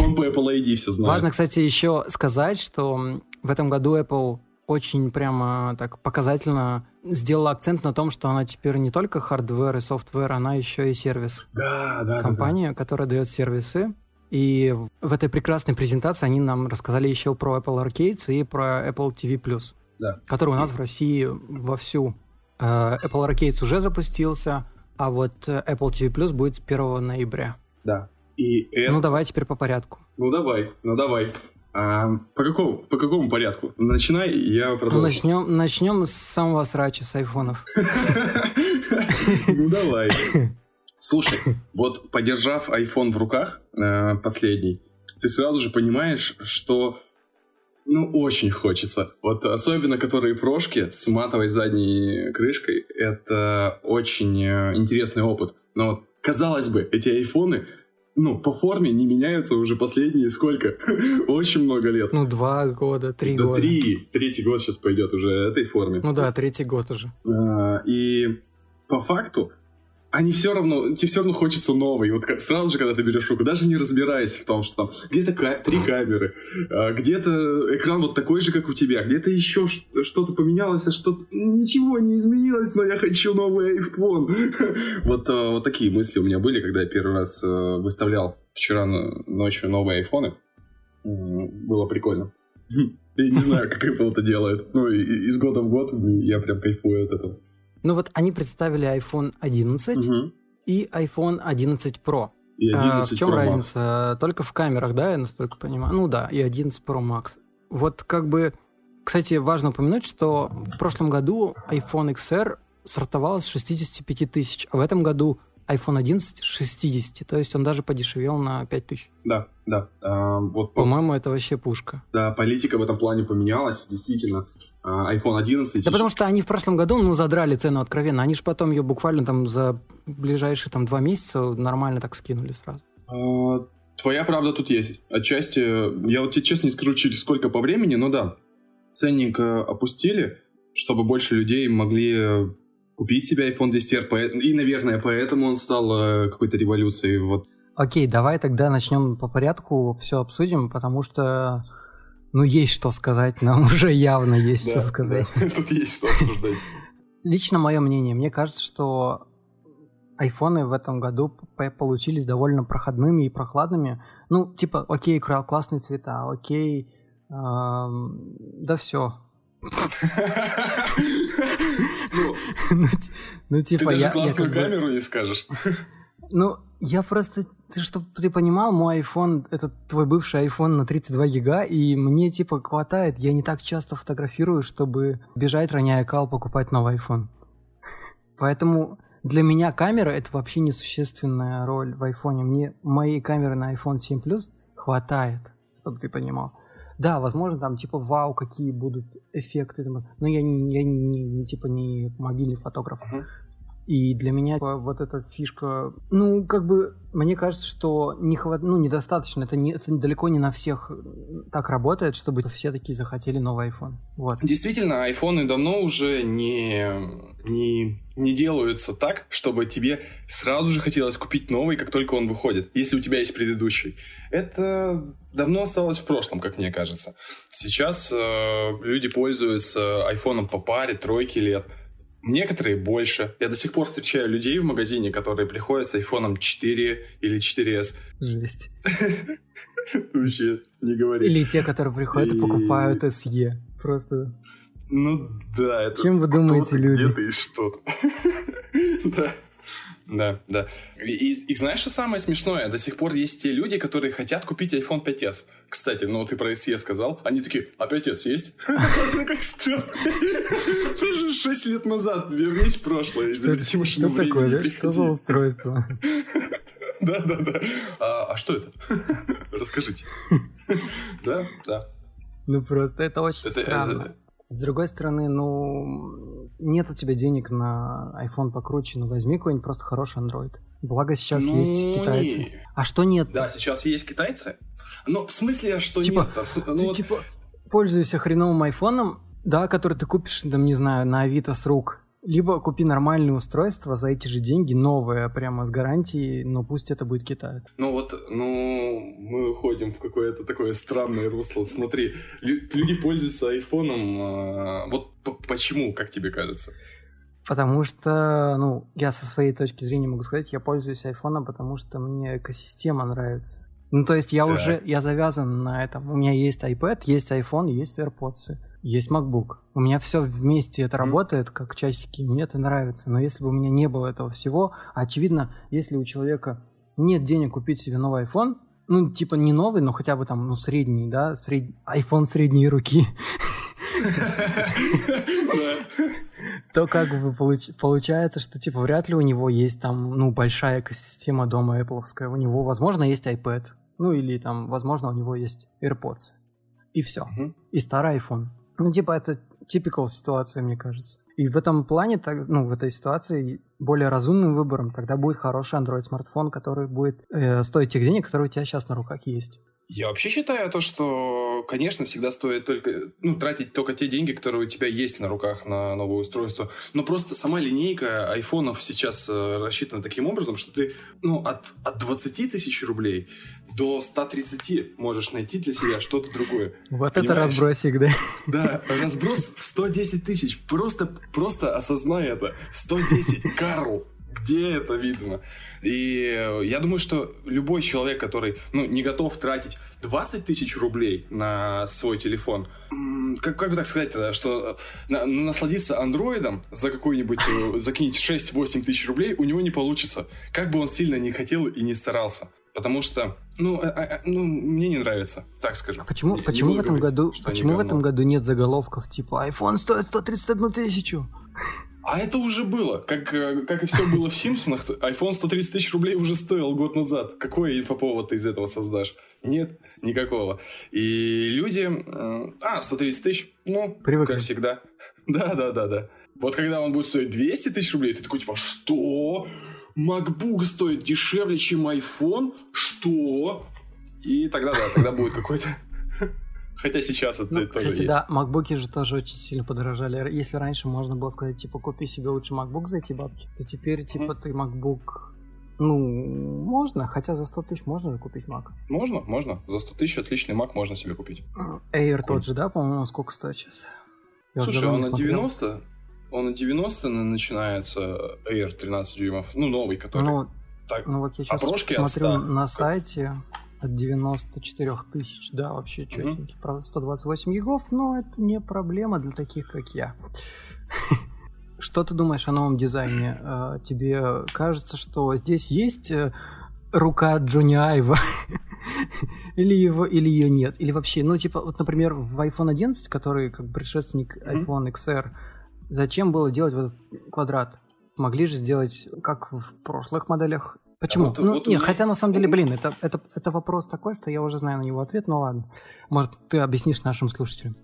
Speaker 5: он по Apple ID все знает.
Speaker 1: Важно, кстати, еще сказать, что в этом году Apple очень прямо так показательно сделала акцент на том, что она теперь не только hardware и software, она еще и сервис.
Speaker 5: Да, да.
Speaker 1: Компания,
Speaker 5: да, да.
Speaker 1: которая дает сервисы. И в этой прекрасной презентации они нам рассказали еще про Apple Arcades и про Apple TV+.
Speaker 5: Да.
Speaker 1: Который у нас в России вовсю. Э, Apple Arcades уже запустился, а вот э, Apple TV Plus будет с 1 ноября.
Speaker 5: Да. И
Speaker 1: это... Ну давай теперь по порядку.
Speaker 5: Ну давай, ну давай. А, по, какому, по какому порядку? Начинай, я продолжу.
Speaker 1: Начнем, начнем с самого срача, с айфонов.
Speaker 5: Ну давай. Слушай, вот подержав iPhone в руках, э, последний, ты сразу же понимаешь, что ну, очень хочется. Вот особенно которые прошки с матовой задней крышкой, это очень э, интересный опыт. Но вот, казалось бы, эти айфоны, ну, по форме не меняются уже последние сколько? очень много лет.
Speaker 1: Ну, два года, три
Speaker 5: да,
Speaker 1: года.
Speaker 5: Три. Третий год сейчас пойдет уже этой форме.
Speaker 1: Ну да, третий год уже.
Speaker 5: А, и по факту они все равно, тебе все равно хочется новый. Вот как, сразу же, когда ты берешь руку, даже не разбираясь в том, что там где-то ка- три камеры, а, где-то экран вот такой же, как у тебя, где-то еще что-то поменялось, а что-то ничего не изменилось, но я хочу новый iPhone. вот, а, вот такие мысли у меня были, когда я первый раз а, выставлял вчера ночью новые айфоны. Было прикольно. Я не знаю, как Apple это делает. Ну, из года в год я прям кайфую от этого.
Speaker 1: Ну вот они представили iPhone 11 угу. и iPhone 11 Pro.
Speaker 5: И 11
Speaker 1: а, в чем
Speaker 5: Pro
Speaker 1: разница?
Speaker 5: Max.
Speaker 1: Только в камерах, да, я настолько понимаю. Ну да, и 11 Pro Max. Вот как бы, кстати, важно упомянуть, что в прошлом году iPhone XR стартовал с 65 тысяч, а в этом году iPhone 11 60, то есть он даже подешевел на 5 тысяч.
Speaker 5: Да, да. А, вот,
Speaker 1: По-моему, это вообще пушка.
Speaker 5: Да, политика в этом плане поменялась, действительно. А, iPhone 11.
Speaker 1: Да потому что они в прошлом году, ну, задрали цену откровенно. Они же потом ее буквально там за ближайшие там два месяца нормально так скинули сразу.
Speaker 5: А, твоя правда тут есть. Отчасти, я вот тебе честно не скажу, через сколько по времени, но да, ценник э, опустили, чтобы больше людей могли э, купить себе iPhone 10R, и, наверное, поэтому он стал э, какой-то революцией. Вот.
Speaker 1: Окей, давай тогда начнем по порядку, все обсудим, потому что ну, есть что сказать, нам уже явно есть да, что сказать.
Speaker 5: Да. Тут есть что обсуждать.
Speaker 1: Лично мое мнение, мне кажется, что айфоны в этом году получились довольно проходными и прохладными. Ну, типа, окей, классные цвета, окей, эм, да все.
Speaker 5: Ну, ну, ну, типа, я... Ты даже классную камеру не скажешь.
Speaker 1: Ну, я просто, ты, чтобы ты понимал, мой iPhone, это твой бывший iPhone на 32 гига, и мне типа хватает, я не так часто фотографирую, чтобы бежать, роняя кал, покупать новый iPhone. Поэтому для меня камера это вообще несущественная роль в iPhone. Мне моей камеры на iPhone 7 Plus хватает, чтобы ты понимал. Да, возможно, там типа вау, какие будут эффекты, но я я не, не типа не мобильный фотограф. Uh-huh. И для меня вот эта фишка, ну, как бы, мне кажется, что не хват... ну, недостаточно. Это, не, это далеко не на всех так работает, чтобы все такие захотели новый iPhone. Вот.
Speaker 5: Действительно, айфоны давно уже не, не, не делаются так, чтобы тебе сразу же хотелось купить новый, как только он выходит, если у тебя есть предыдущий. Это давно осталось в прошлом, как мне кажется. Сейчас э, люди пользуются айфоном по паре, тройки лет. Некоторые больше. Я до сих пор встречаю людей в магазине, которые приходят с iPhone 4 или 4S.
Speaker 1: Жесть.
Speaker 5: Вообще, не говори.
Speaker 1: Или те, которые приходят и покупают SE. Просто...
Speaker 5: Ну да, это...
Speaker 1: Чем вы думаете, люди?
Speaker 5: Где-то и что-то. Да. Да, да. И, и, и знаешь, что самое смешное? До сих пор есть те люди, которые хотят купить iPhone 5s. Кстати, ну ты про SE сказал. Они такие, а 5s есть? Как что? Шесть лет назад, вернись в прошлое.
Speaker 1: Что такое, да? Что за устройство?
Speaker 5: Да, да, да. А что это? Расскажите. Да, да.
Speaker 1: Ну просто это очень странно. С другой стороны, ну, нет у тебя денег на iPhone покруче, ну возьми какой-нибудь просто хороший Android. Благо сейчас ну, есть китайцы. Не. А что нет?
Speaker 5: Да, сейчас есть китайцы. Но в смысле, что
Speaker 1: типа,
Speaker 5: нет?
Speaker 1: Ну, ты, вот... типа, пользуешься хреновым айфоном, да, который ты купишь, там, не знаю, на Авито с рук, либо купи нормальное устройство за эти же деньги, новое, прямо с гарантией, но пусть это будет китаец.
Speaker 5: Ну вот, ну, мы уходим в какое-то такое странное русло. Смотри, люди пользуются айфоном. А, вот почему, как тебе кажется?
Speaker 1: Потому что, ну, я со своей точки зрения могу сказать, я пользуюсь айфоном, потому что мне экосистема нравится. Ну, то есть я да. уже, я завязан на этом. У меня есть iPad, есть iPhone, есть AirPods, есть MacBook. У меня все вместе это работает, как часики, мне это нравится. Но если бы у меня не было этого всего, очевидно, если у человека нет денег купить себе новый iPhone, ну, типа не новый, но хотя бы там, ну, средний, да, сред... iPhone средней руки, то как бы получается, что типа вряд ли у него есть там, ну, большая экосистема дома Apple. У него, возможно, есть iPad, ну или там, возможно, у него есть AirPods. И все. И старый iPhone. Ну, типа, это typical ситуация, мне кажется. И в этом плане, ну, в этой ситуации более разумным выбором тогда будет хороший Android смартфон, который будет э, стоить тех денег, которые у тебя сейчас на руках есть.
Speaker 5: Я вообще считаю то, что, конечно, всегда стоит только, ну, тратить только те деньги, которые у тебя есть на руках на новое устройство. Но просто сама линейка айфонов сейчас э, рассчитана таким образом, что ты, ну, от, от 20 тысяч рублей до 130 можешь найти для себя что-то другое.
Speaker 1: Вот Понимаешь? это разбросик, да?
Speaker 5: Да, разброс в 110 тысяч. Просто, просто осознай это. 110, Карл где это видно? И я думаю, что любой человек, который ну, не готов тратить 20 тысяч рублей на свой телефон, как, как бы так сказать, что на, насладиться андроидом за какой-нибудь, э, закинуть 6-8 тысяч рублей у него не получится. Как бы он сильно не хотел и не старался. Потому что, ну, а, а, ну мне не нравится, так скажем.
Speaker 1: А почему,
Speaker 5: не,
Speaker 1: почему не в этом говорить, году, почему в этом году нет заголовков типа iPhone стоит 131 тысячу?
Speaker 5: А это уже было. Как, как и все было в Симпсонах, iPhone 130 тысяч рублей уже стоил год назад. Какой инфоповод ты из этого создашь? Нет, никакого. И люди... А, 130 тысяч? Ну, Привыкли. как всегда. Да-да-да-да. Вот когда он будет стоить 200 тысяч рублей, ты такой типа, что? MacBook стоит дешевле, чем iPhone? Что? И тогда, да, тогда будет какой-то Хотя сейчас это ну, тоже кстати, есть.
Speaker 1: да, макбуки же тоже очень сильно подорожали. Если раньше можно было сказать, типа, купи себе лучше MacBook за эти бабки, то теперь, типа, mm-hmm. ты MacBook ну, можно, хотя за 100 тысяч можно же купить Mac.
Speaker 5: Можно, можно. За 100 тысяч отличный Mac можно себе купить.
Speaker 1: Air тот же, да, по-моему, сколько стоит сейчас?
Speaker 5: Я Слушай, он на 90, он на 90 начинается Air 13 дюймов, ну, новый, который...
Speaker 1: Ну, так, ну вот я сейчас а смотрю на сайте, от 94 тысяч, да, вообще четенький. Mm-hmm. Правда, 128 гигов, но это не проблема для таких, как я. Что ты думаешь о новом дизайне? А, тебе кажется, что здесь есть э, рука Джонни Айва? или его, или ее нет? Или вообще, ну, типа, вот, например, в iPhone 11, который как предшественник iPhone XR, зачем было делать вот этот квадрат? Могли же сделать, как в прошлых моделях, Почему? Вот, ну, вот нет, меня... хотя на самом деле, блин, это, это, это вопрос такой, что я уже знаю на него ответ, но ладно. Может, ты объяснишь нашим слушателям.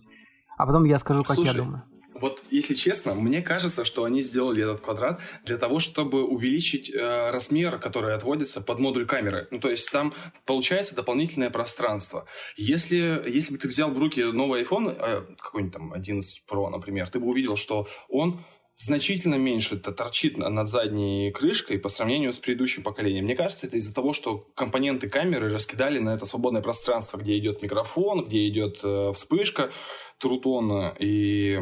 Speaker 1: А потом я скажу, как Слушай, я думаю.
Speaker 5: Вот, если честно, мне кажется, что они сделали этот квадрат для того, чтобы увеличить э, размер, который отводится под модуль камеры. Ну, то есть там получается дополнительное пространство. Если, если бы ты взял в руки новый iPhone, э, какой-нибудь там 11 Pro, например, ты бы увидел, что он значительно меньше это торчит над задней крышкой по сравнению с предыдущим поколением. Мне кажется, это из-за того, что компоненты камеры раскидали на это свободное пространство, где идет микрофон, где идет э, вспышка Трутона и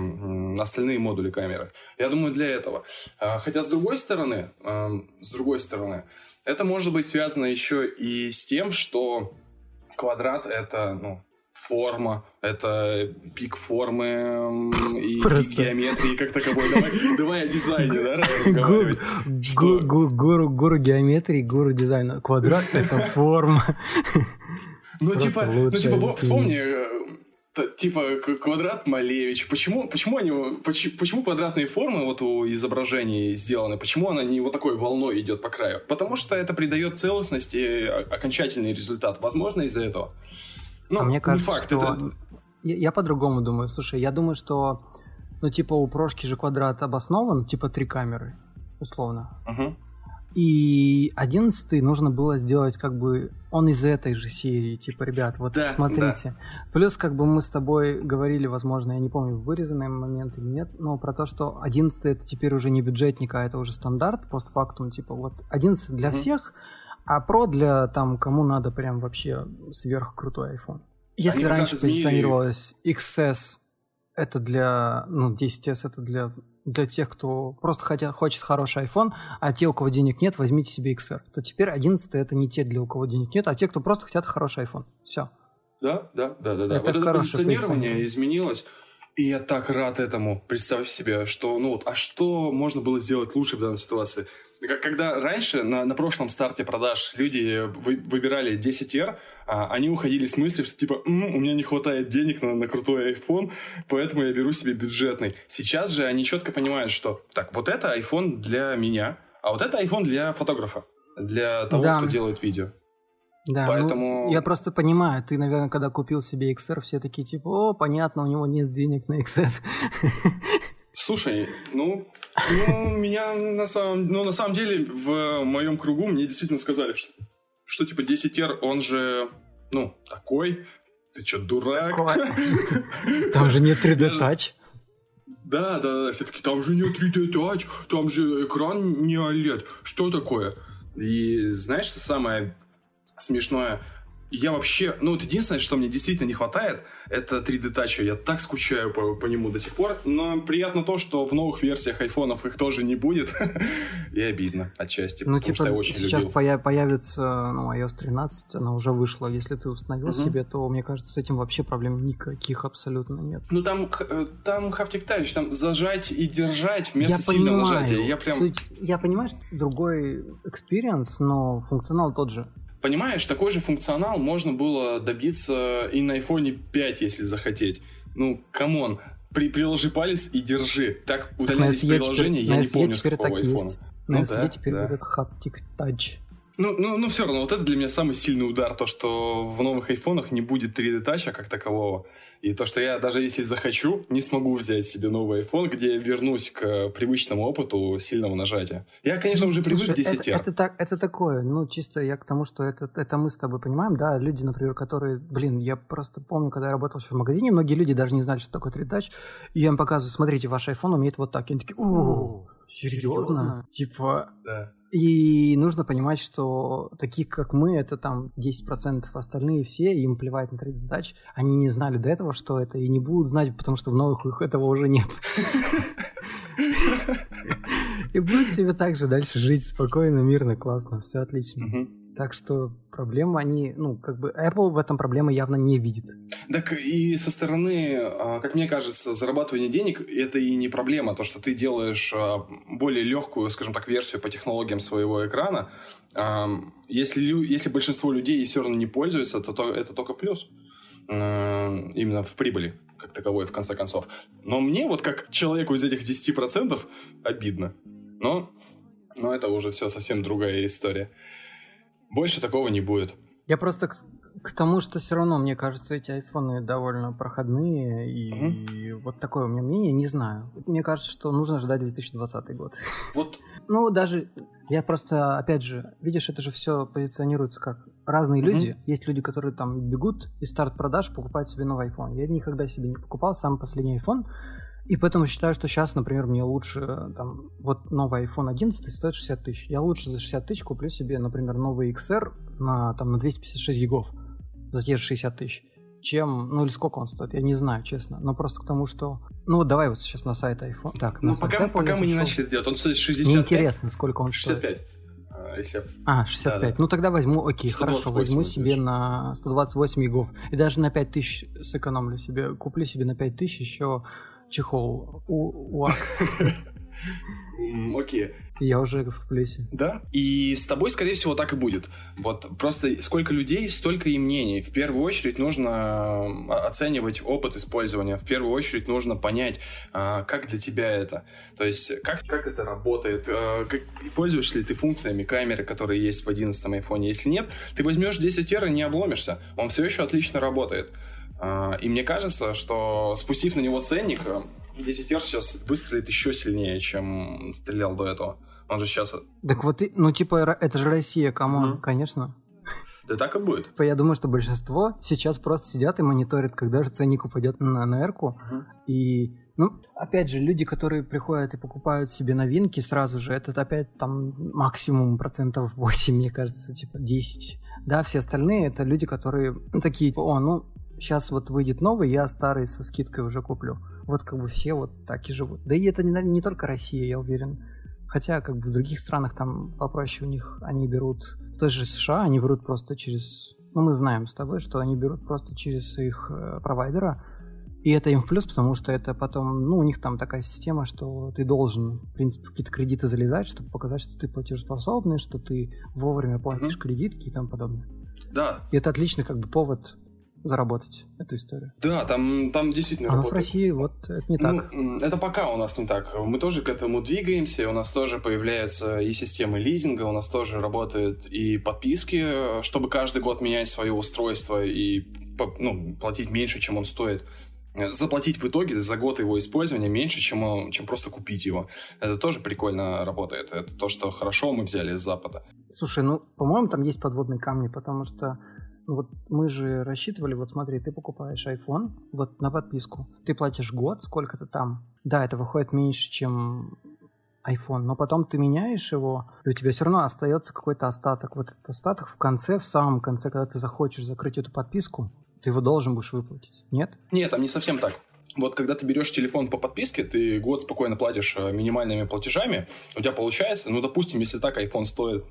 Speaker 5: остальные модули камеры. Я думаю, для этого. А, хотя, с другой стороны, э, с другой стороны, это может быть связано еще и с тем, что квадрат — это, ну, форма, это пик формы и
Speaker 1: Просто.
Speaker 5: пик геометрии как таковой. Давай, давай о дизайне, да, разговаривать.
Speaker 1: Гу- гу- Гуру гуру геометрии, гуру дизайна. Квадрат — это форма.
Speaker 5: Ну, типа, ну, типа, вспомни, э, типа, квадрат Малевич. Почему, почему они, поч- почему квадратные формы вот у изображений сделаны? Почему она не вот такой волной идет по краю? Потому что это придает целостность и о- окончательный результат. Возможно, из-за этого. Ну,
Speaker 1: А мне кажется,
Speaker 5: не факт,
Speaker 1: что...
Speaker 5: это...
Speaker 1: Я, я по-другому думаю. Слушай, я думаю, что, ну, типа, у прошки же квадрат обоснован, типа, три камеры, условно.
Speaker 5: Мгм.
Speaker 1: И одиннадцатый нужно было сделать как бы он из этой же серии, типа, ребят, вот
Speaker 5: Да,
Speaker 1: смотрите. Плюс как бы мы с тобой говорили, возможно, я не помню, вырезанный момент или нет, но про то, что одиннадцатый это теперь уже не бюджетник, а это уже стандарт, постфактум, типа, вот одиннадцатый для
Speaker 5: Мгм.
Speaker 1: всех, а про для там кому надо прям вообще сверхкрутой iPhone. Если
Speaker 5: Они
Speaker 1: раньше позиционировалось XS это для, ну, 10S это для для тех, кто просто хотя, хочет хороший iPhone, а те, у кого денег нет, возьмите себе XR. То теперь 11 это не те, для у кого денег нет, а те, кто просто хотят хороший iPhone. Все.
Speaker 5: Да, да, да, да, да.
Speaker 1: Это
Speaker 5: Вот это позиционирование. изменилось. И я так рад этому. Представь себе, что, ну вот, а что можно было сделать лучше в данной ситуации? Когда раньше, на, на прошлом старте продаж, люди вы- выбирали 10R, а, они уходили с мыслью, что типа, «М, у меня не хватает денег на, на крутой iPhone, поэтому я беру себе бюджетный. Сейчас же они четко понимают, что так, вот это iPhone для меня, а вот это iPhone для фотографа, для того,
Speaker 1: Да.
Speaker 5: кто делает видео.
Speaker 1: Да, ну,
Speaker 5: Поэтому-
Speaker 1: я просто понимаю, ты, наверное, когда купил себе XR, все такие типа, о, понятно, у него нет денег на XS.
Speaker 5: Слушай, ну, ну, меня на самом, ну, на самом деле в моем кругу мне действительно сказали, что, что типа 10R, он же, ну, такой, ты что, дурак?
Speaker 1: Там же нет 3D
Speaker 5: Даже-
Speaker 1: Touch.
Speaker 5: Да, да, да, все таки там же не 3D Touch, там же экран не OLED, что такое? И знаешь, что самое смешное? Я вообще, ну вот единственное, что мне действительно не хватает, это 3D Touch. Я так скучаю по, по нему до сих пор. Но приятно то, что в новых версиях айфонов их тоже не будет. И обидно отчасти,
Speaker 1: Ну,
Speaker 5: потому
Speaker 1: типа,
Speaker 5: что я очень
Speaker 1: сейчас
Speaker 5: любил.
Speaker 1: поя- появится ну, iOS 13, она уже вышла. Если ты установил
Speaker 5: Мгм.
Speaker 1: себе, то, мне кажется, с этим вообще проблем никаких абсолютно нет.
Speaker 5: Ну там, э, там Haptic Touch, там зажать и держать вместо
Speaker 1: я
Speaker 5: сильного
Speaker 1: понимаю,
Speaker 5: нажатия. Я прям...
Speaker 1: суть- я понимаю, что другой experience, но функционал тот же.
Speaker 5: Понимаешь, такой же функционал можно было добиться и на iPhone 5, если захотеть. Ну, come on, при, приложи палец и держи. Так
Speaker 1: Так
Speaker 5: удалялись
Speaker 1: теперь,
Speaker 5: приложения,
Speaker 1: на
Speaker 5: я не помню, с
Speaker 1: теперь
Speaker 5: какого
Speaker 1: так
Speaker 5: айфона.
Speaker 1: есть. На
Speaker 5: Ну
Speaker 1: SE
Speaker 5: да,
Speaker 1: теперь
Speaker 5: да.
Speaker 1: этот haptic touch.
Speaker 5: Ну, ну, ну, все равно, вот это для меня самый сильный удар, то, что в новых айфонах не будет 3D тача как такового. И то, что я даже если захочу, не смогу взять себе новый iPhone, где я вернусь к привычному опыту сильного нажатия. Я, конечно, уже привык к
Speaker 1: Слушай,
Speaker 5: 10
Speaker 1: это, это, так, это такое, ну, чисто я к тому, что это, это мы с тобой понимаем, да, люди, например, которые, блин, я просто помню, когда я работал еще в магазине, многие люди даже не знали, что такое 3D Touch, и я им показываю, смотрите, ваш iPhone умеет вот так, и они такие, о, серьезно? Типа,
Speaker 5: Да.
Speaker 1: и нужно понимать, что таких, как мы, это там 10%, остальные все, им плевать на 3D Touch, они не знали до этого, что это, и не будут знать, потому что в новых их этого уже нет. И будут себе так же дальше жить спокойно, мирно, классно, все отлично. Так что проблемы они, ну, как бы Apple в этом проблемы явно не видит.
Speaker 5: Так и со стороны, а, как мне кажется, зарабатывания денег это и не проблема. То, что ты делаешь а, более легкую, скажем так, версию по технологиям своего экрана. а, Если, если большинство людей все равно не пользуются, то, то это только плюс. Именно в прибыли, как таковой, в конце концов. Но мне вот как человеку из этих 10% обидно. Но, но это уже все совсем другая история. Больше такого не будет.
Speaker 1: Я просто к, к тому, что все равно, мне кажется, эти айфоны довольно проходные, и вот такое у меня мнение, не знаю. Мне кажется, что нужно ждать 2020 год.
Speaker 5: Вот
Speaker 1: Ну, даже я просто, опять же, видишь, это же все позиционируется как разные
Speaker 5: Мгм.
Speaker 1: люди. Есть люди, которые там бегут из старт продаж, покупают себе новый iPhone. Я никогда себе не покупал самый последний iPhone. И поэтому считаю, что сейчас, например, мне лучше, э, там, вот новый iPhone 11 стоит 60 тысяч. Я лучше за 60 тысяч куплю себе, например, новый XR на, там, на 256 гигов за те же 60 тысяч, чем, ну или сколько он стоит, я не знаю, честно. Но просто к тому, что, ну вот давай вот сейчас на сайт iPhone. Так,
Speaker 5: ну, пока,
Speaker 1: Apple
Speaker 5: пока мы не начали это делать, он стоит
Speaker 1: Мне
Speaker 5: 65.
Speaker 1: интересно, сколько он стоит.
Speaker 5: 65. если я...
Speaker 1: А, 65.
Speaker 5: Да, да.
Speaker 1: Ну тогда возьму, окей, хорошо,
Speaker 5: 128
Speaker 1: возьму себе на 128 гигов. И даже на 5000 сэкономлю себе. Куплю себе на 5000 еще чехол у УАК.
Speaker 5: Окей.
Speaker 1: И Я уже в плюсе.
Speaker 5: Да. И с тобой, скорее всего, так и будет. Вот просто сколько людей, столько и мнений. В первую очередь нужно а, оценивать опыт использования. В первую очередь нужно понять, а, как для тебя это. То есть, как, как это работает. а, как- пользуешься ли ты функциями камеры, которые есть в 11 айфоне. Если нет, ты возьмешь 10 R и не обломишься. Он все еще отлично работает. А, И мне кажется, что спустив на него ценник, а, 10 R сейчас выстрелит еще сильнее, чем стрелял до этого. Он же сейчас...
Speaker 1: Так вот, ну типа это же Россия, come on,
Speaker 5: Мгм.
Speaker 1: конечно.
Speaker 5: Да так и будет.
Speaker 1: Типа, Я думаю, что большинство сейчас просто сидят и мониторят, когда же ценник упадет на, на эрку. И, ну, опять же, люди, которые приходят и покупают себе новинки сразу же, это опять там максимум процентов 8, мне кажется, типа 10. Да, все остальные это люди, которые ну, такие, о, ну, сейчас вот выйдет новый, я старый со скидкой уже куплю. Вот как бы все вот так и живут. Да и это не, не только Россия, я уверен. Хотя, как бы в других странах там попроще у них они берут, в той же США они берут просто через, ну мы знаем с тобой, что они берут просто через их э, провайдера, и это им в плюс, потому что это потом, ну у них там такая система, что ты должен, в принципе, в какие-то кредиты залезать, чтобы показать, что ты платежеспособный, что ты вовремя платишь
Speaker 5: Мгм.
Speaker 1: кредитки и тому подобное.
Speaker 5: Да,
Speaker 1: И это отличный как бы повод заработать эту историю.
Speaker 5: да, там, там действительно
Speaker 1: А у нас в. России вот это не
Speaker 5: Ну,
Speaker 1: так.
Speaker 5: м, это пока у нас не так. Мы тоже к этому двигаемся, у нас тоже появляются и системы лизинга, у нас тоже работают и подписки, э, чтобы каждый год менять свое устройство и ну, платить меньше, чем он стоит. Э, Заплатить в итоге за год его использования меньше, чем, он- чем просто купить его. Это тоже прикольно работает. Это то, что хорошо мы взяли с Запада.
Speaker 1: Слушай, ну, по-моему, там есть подводные камни, потому что ну, вот мы же рассчитывали, вот смотри, ты покупаешь iPhone вот на подписку, ты платишь год, сколько-то там. Да, это выходит меньше, чем iPhone, но потом ты меняешь его, и у тебя все равно остается какой-то остаток. Вот этот остаток в конце, в самом конце, когда ты захочешь закрыть эту подписку, ты его должен будешь выплатить. Нет?
Speaker 5: Нет, там не совсем так. Вот когда ты берешь телефон по подписке, ты год спокойно платишь э, минимальными платежами, у тебя получается, ну, допустим, если так iPhone стоит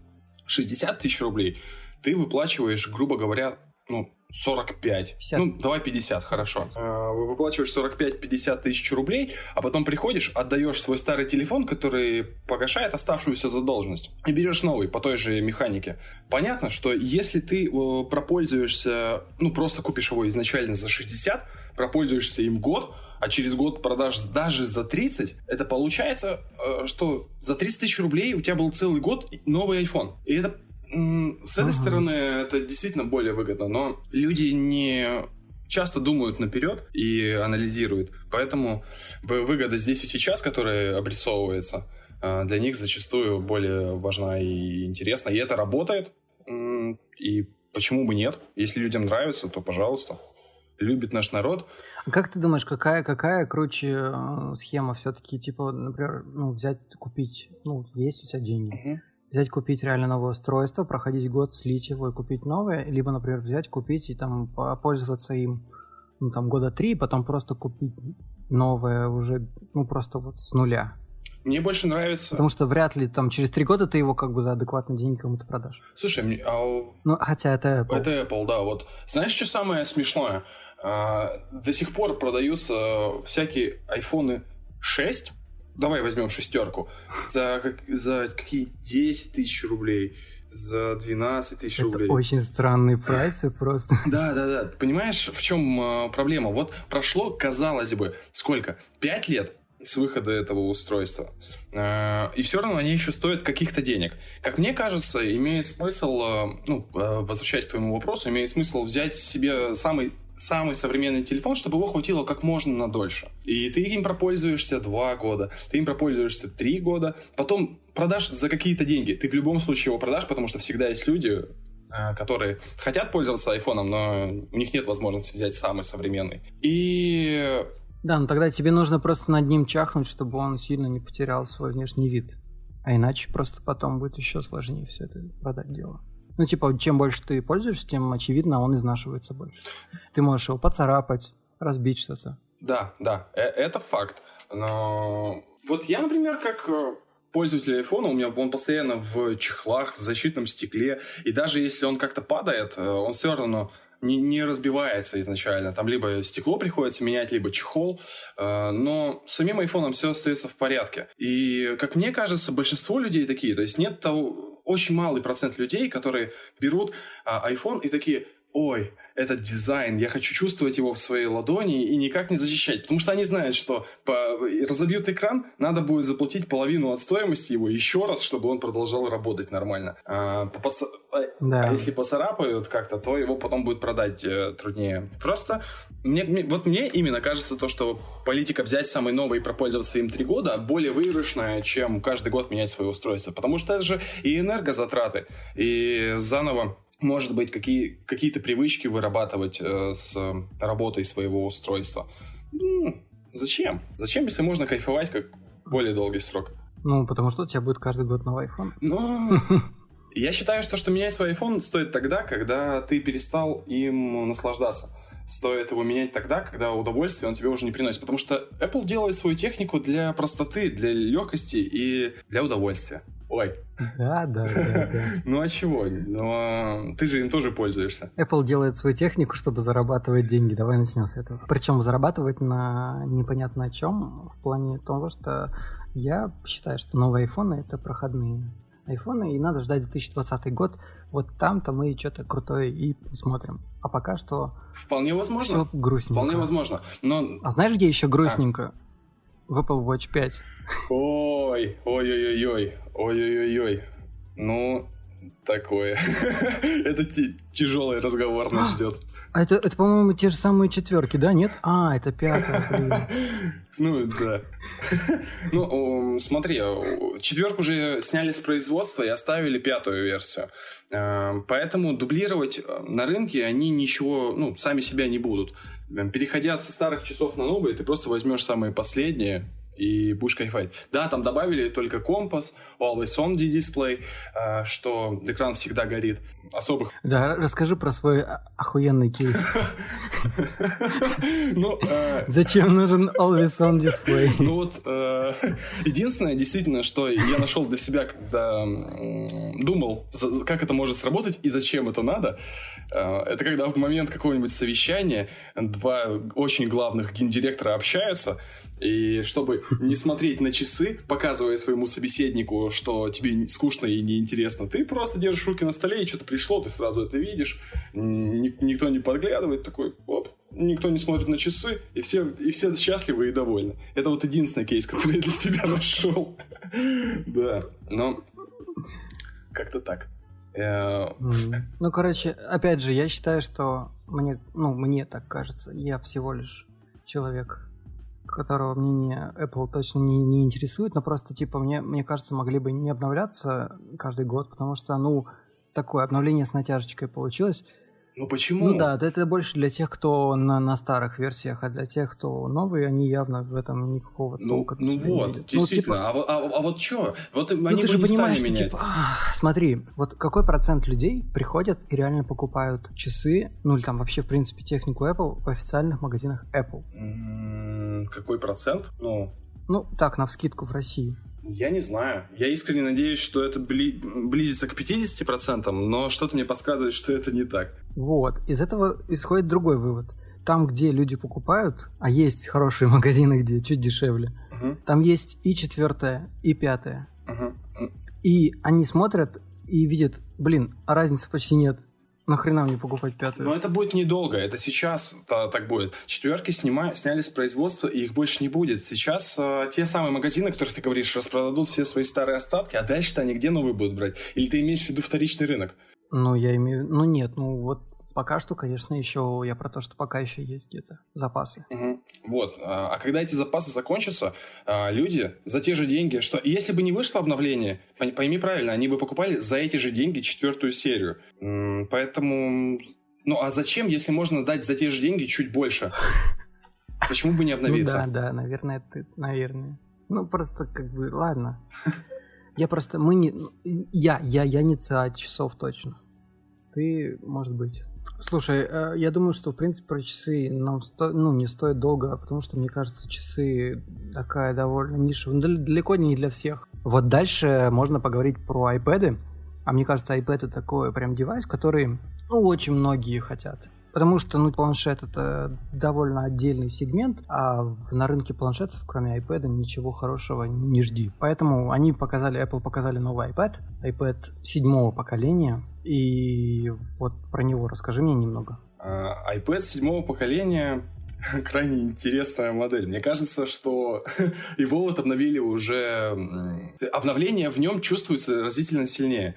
Speaker 5: 60 тысяч рублей, ты выплачиваешь, грубо говоря, ну, 45.
Speaker 1: 50.
Speaker 5: Ну, давай 50, хорошо. Э, Выплачиваешь 45-50 тысяч рублей, а потом приходишь, отдаешь свой старый телефон, который погашает оставшуюся задолженность, и берешь новый по той же механике. Понятно, что если ты э, пропользуешься, ну, просто купишь его изначально за 60, пропользуешься им год, а через год продашь даже за 30, это получается, э, что за 30 тысяч рублей у тебя был целый год новый iPhone. И это с этой
Speaker 1: Ага.
Speaker 5: стороны это действительно более выгодно, но люди не часто думают наперед и анализируют. Поэтому вы- выгода здесь и сейчас, которая обрисовывается, э, для них зачастую более важна и интересна. И это работает. И почему бы нет? Если людям нравится, то пожалуйста. Любит наш народ.
Speaker 1: А как ты думаешь, какая, какая круче э, схема все-таки, типа, например, ну, взять, купить, ну, есть у тебя деньги,
Speaker 5: Мгм.
Speaker 1: Взять, купить реально новое устройство, проходить год, слить его и купить новое, либо, например, взять, купить и там попользоваться им, ну, там, года три, и потом просто купить новое уже, ну, просто вот с нуля.
Speaker 5: Мне больше нравится...
Speaker 1: Потому что вряд ли там через три года ты его как бы за адекватные деньги кому-то продашь.
Speaker 5: Слушай, мне- а
Speaker 1: Ну, хотя это Apple.
Speaker 5: Это Apple, да. Вот знаешь, что самое смешное? А, до сих пор продаются всякие iPhone 6. Давай возьмем шестерку. За, как- за какие 10 тысяч рублей. За 12 тысяч
Speaker 1: Это
Speaker 5: рублей.
Speaker 1: очень странные прайсы просто.
Speaker 5: Да, да, да. Понимаешь, в чем а, проблема? Вот прошло, казалось бы, сколько? Пять лет с выхода этого устройства. А, и все равно они еще стоят каких-то денег. Как мне кажется, имеет смысл, а, ну, возвращаясь к твоему вопросу, имеет смысл взять себе самый самый современный телефон, чтобы его хватило как можно на дольше. И ты им пропользуешься два года, ты им пропользуешься три года, потом продашь за какие-то деньги. Ты в любом случае его продашь, потому что всегда есть люди, а, которые хотят пользоваться айфоном, но у них нет возможности взять самый современный. И
Speaker 1: Да, но тогда тебе нужно просто над ним чахнуть, чтобы он сильно не потерял свой внешний вид. А иначе просто потом будет еще сложнее все это продать дело. Ну, типа, чем больше ты пользуешься, тем, очевидно, он изнашивается больше. Ты можешь его поцарапать, разбить что-то.
Speaker 5: да, да, э- это факт. Но вот я, например, как э, пользователь айфона, у меня он постоянно в чехлах, в защитном стекле, и даже если он как-то падает, э, он все равно не, не разбивается изначально. Там либо стекло приходится менять, либо чехол. Э, но с самим айфоном все остается в порядке. И, как мне кажется, большинство людей такие. То есть нет того, очень малый процент людей, которые берут а, iPhone и такие, ой, этот дизайн, я хочу чувствовать его в своей ладони и никак не защищать. Потому что они знают, что по... разобьют экран, надо будет заплатить половину от стоимости его еще раз, чтобы он продолжал работать нормально. А, поц... А, да. а если поцарапают как-то, то его потом будет продать э, труднее. Просто мне, мне, вот мне именно кажется то, что политика взять самый новый и пропользоваться им три года более выигрышная, чем каждый год менять свое устройство. Потому что это же и энергозатраты, и заново может быть, какие, какие-то привычки вырабатывать э, с работой своего устройства. Ну, зачем? Зачем, если можно кайфовать как более долгий срок?
Speaker 1: Ну, потому что у тебя будет каждый год новый iPhone.
Speaker 5: Ну, я считаю, что, что менять свой iPhone стоит тогда, когда ты перестал им наслаждаться. Стоит его менять тогда, когда удовольствие он тебе уже не приносит. Потому что Apple делает свою технику для простоты, для легкости и для удовольствия. Ой.
Speaker 1: Да, да, да, да.
Speaker 5: Ну а чего? Ну, а ты же им тоже пользуешься.
Speaker 1: Apple делает свою технику, чтобы зарабатывать деньги. Давай начнем с этого. Причем зарабатывать на непонятно о чем, в плане того, что я считаю, что новые айфоны это проходные айфоны, и надо ждать 2020 год. Вот там-то мы что-то крутое и смотрим. А пока что...
Speaker 5: Вполне возможно.
Speaker 1: Все грустненько.
Speaker 5: Вполне возможно. Но...
Speaker 1: А знаешь, где еще грустненько? А? В Apple Watch 5.
Speaker 5: Ой, ой-ой-ой-ой, ой-ой-ой-ой. Ну, такое. Это тяжелый разговор нас ждет.
Speaker 1: А это, это, по-моему, те же самые четверки, да, нет? А, это пятая,
Speaker 5: Ну, да. Ну, смотри, четверку уже сняли с производства и оставили пятую версию. Эм, поэтому дублировать э, на рынке они ничего, ну, сами себя не будут. Переходя со старых часов на новые, ты просто возьмешь самые последние, и будешь кайфовать. Да, там добавили только компас, Always On дисплей, э, что экран всегда горит. Особых...
Speaker 1: Да, расскажи про свой охуенный кейс.
Speaker 5: Ну, э,
Speaker 1: Зачем нужен Always On дисплей?
Speaker 5: Ну вот, э, единственное, действительно, что я нашел для себя, когда думал, как это может сработать и зачем это надо, это когда в момент какого-нибудь совещания два очень главных гендиректора общаются, и чтобы не смотреть на часы, показывая своему собеседнику, что тебе скучно и неинтересно, ты просто держишь руки на столе, и что-то пришло, ты сразу это видишь, никто не подглядывает, такой, оп, никто не смотрит на часы, и все, и все счастливы и довольны. Это вот единственный кейс, который я для себя нашел. Да, но как-то так. Э,
Speaker 1: ну, короче, опять же, я считаю, что мне, ну, мне так кажется, я всего лишь человек которого мнение Apple точно не, не интересует, но просто, типа, мне, мне кажется, могли бы не обновляться каждый год, потому что, ну, такое обновление с натяжечкой получилось.
Speaker 5: Ну почему?
Speaker 1: Ну да, это больше для тех, кто на, на старых версиях, а для тех, кто новые, они явно в этом никакого
Speaker 5: ну, толка Ну вот, видят. действительно. Ну, типа... а, а, а вот что? Вот ну, они
Speaker 1: ты же
Speaker 5: не
Speaker 1: понимаешь,
Speaker 5: стали
Speaker 1: что,
Speaker 5: менять.
Speaker 1: Типа, ах, смотри, вот какой процент людей приходят и реально покупают часы, ну или там вообще, в принципе, технику Apple в официальных магазинах Apple?
Speaker 5: М -м, какой процент? Ну...
Speaker 1: Ну, так, на вскидку в России.
Speaker 5: Я не знаю. Я искренне надеюсь, что это бли... близится к 50%, но что-то мне подсказывает, что это не так.
Speaker 1: Вот. Из этого исходит другой вывод. Там, где люди покупают, а есть хорошие магазины, где чуть дешевле, угу. там есть и четвертое, и пятое. Угу. И они смотрят и видят, блин, а разницы почти нет. Нахрена мне покупать пятую?
Speaker 5: Но это будет недолго. Это сейчас -то так будет. Четверки снима, сняли с производства, и их больше не будет. Сейчас э, те самые магазины, о которых ты говоришь, распродадут все свои старые остатки, а дальше-то они где новые будут брать? Или ты имеешь в виду вторичный рынок?
Speaker 1: Ну, я имею... Ну, нет, ну вот Пока что, конечно, еще я про то, что пока еще есть где-то запасы.
Speaker 5: Угу. Вот. А, а когда эти запасы закончатся, а, люди за те же деньги, что если бы не вышло обновление, пойми правильно, они бы покупали за эти же деньги четвертую серию. Поэтому... Ну, а зачем, если можно дать за те же деньги чуть больше? Почему бы не обновиться?
Speaker 1: Ну, да, да, наверное, ты, наверное. Ну, просто как бы, ладно. Я просто, мы не... Я, я, я не ЦА часов точно. Ты, может быть. Слушай, э, я думаю, что, в принципе, про часы нам сто... ну, не стоит долго, потому что, мне кажется, часы такая довольно ниша. Ну, далеко не для всех. Вот дальше можно поговорить про iPad. А мне кажется, iPad это такой прям девайс, который ну, очень многие хотят. Потому что, ну, планшет это довольно отдельный сегмент, а на рынке планшетов, кроме iPad, ничего хорошего не жди. Поэтому они показали, Apple показали новый iPad, iPad седьмого поколения, и вот про него расскажи мне немного.
Speaker 5: Uh, iPad седьмого поколения крайне интересная модель. Мне кажется, что его вот обновили уже... Обновление в нем чувствуется разительно сильнее.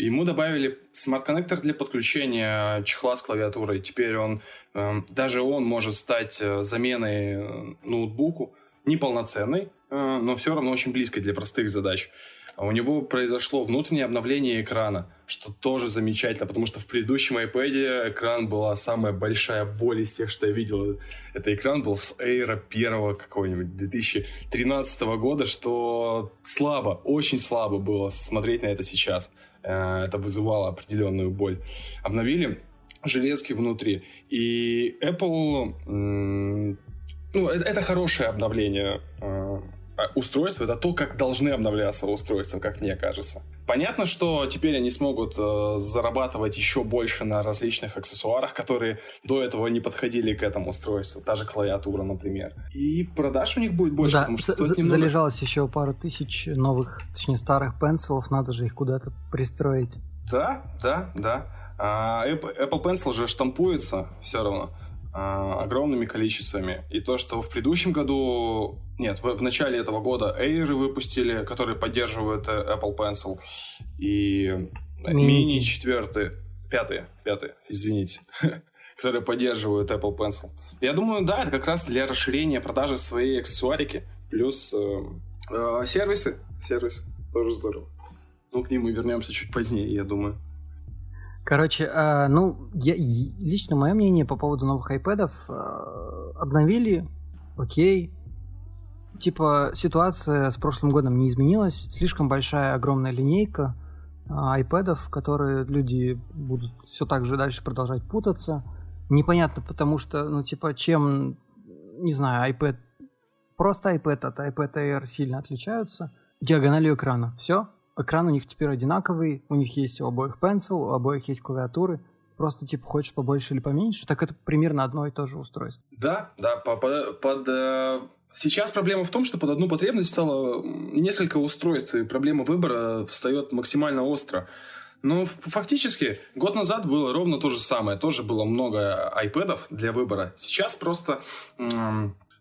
Speaker 5: Ему добавили смарт-коннектор для подключения чехла с клавиатурой. Теперь он, эм, даже он может стать э, заменой э, ноутбуку. Неполноценной, э, но все равно очень близкой для простых задач. А у него произошло внутреннее обновление экрана, что тоже замечательно, потому что в предыдущем iPad экран была самая большая боль из тех, что я видел. Это экран был с Air первого какого-нибудь 2013 года, что слабо, очень слабо было смотреть на это сейчас. Э, это вызывало определенную боль. Обновили железки внутри. И Apple... Ну, это, это хорошее обновление э, устройства. Это то, как должны обновляться устройства, как мне кажется. Понятно, что теперь они смогут э, зарабатывать еще больше на различных аксессуарах, которые до этого не подходили к этому устройству. Та же клавиатура, например. И продаж у них будет больше,
Speaker 1: да,
Speaker 5: потому что
Speaker 1: стоит немного... залежалось еще пару тысяч новых, точнее старых пенсилов, надо же их куда-то пристроить.
Speaker 5: Да, да, да. А, Apple Pencil же штампуется все равно а, огромными количествами. И то, что в предыдущем году, нет, в, в начале этого года Air выпустили, которые поддерживают э, Apple Pencil, и Mini 4, пятые, пятые, извините, которые поддерживают Apple Pencil. Я думаю, да, это как раз для расширения продажи своей аксессуарики, плюс э, э, сервисы, сервисы, тоже здорово. Ну, к ним мы вернемся чуть позднее, я думаю.
Speaker 1: Короче, э, ну, я, лично мое мнение по поводу новых iPad э, обновили, окей. Типа, ситуация с прошлым годом не изменилась. Слишком большая, огромная линейка э, iPad, которые люди будут все так же дальше продолжать путаться. Непонятно, потому что, ну, типа, чем, не знаю, iPad, просто iPad от iPad Air сильно отличаются диагональю экрана. Все, экран у них теперь одинаковый, у них есть у обоих pencil, у обоих есть клавиатуры. Просто, типа, хочешь побольше или поменьше, так это примерно одно и то же устройство.
Speaker 5: Да, да, под, под э, Сейчас проблема в том, что под одну потребность стало несколько устройств, и проблема выбора встает максимально остро. Но фактически год назад было ровно то же самое. Тоже было много iPadов для выбора. Сейчас просто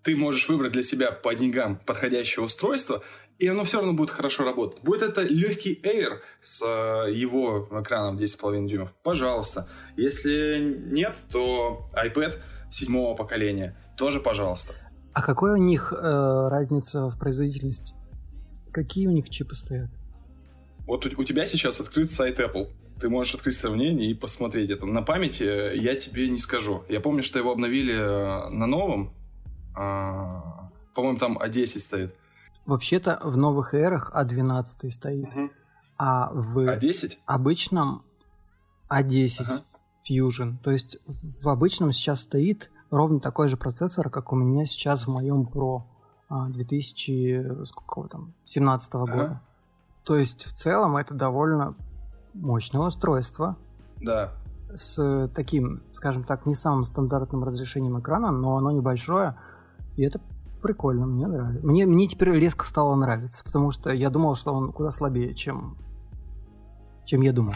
Speaker 5: ты можешь выбрать для себя по деньгам подходящее устройство, и оно все равно будет хорошо работать. Будет это легкий Air с э, его экраном 10,5 дюймов, пожалуйста. Если нет, то iPad седьмого поколения, тоже пожалуйста.
Speaker 1: А какой у них э, разница в производительности? Какие у них чипы стоят?
Speaker 5: Вот у, у тебя сейчас открыт сайт Apple. Ты можешь открыть сравнение и посмотреть это. На памяти я тебе не скажу. Я помню, что его обновили э, на новом. А, по-моему, там А10 стоит.
Speaker 1: Вообще-то в новых эрах А12 стоит. Угу. А в
Speaker 5: А10?
Speaker 1: обычном А10 ага. Fusion. То есть в обычном сейчас стоит ровно такой же процессор, как у меня сейчас в моем Pro 2000, сколько там, 17 ага. года. То есть в целом это довольно мощное устройство.
Speaker 5: Да.
Speaker 1: С таким, скажем так, не самым стандартным разрешением экрана, но оно небольшое. И это Прикольно, мне нравится. Мне, мне теперь резко стало нравиться, потому что я думал, что он куда слабее, чем, чем я думал.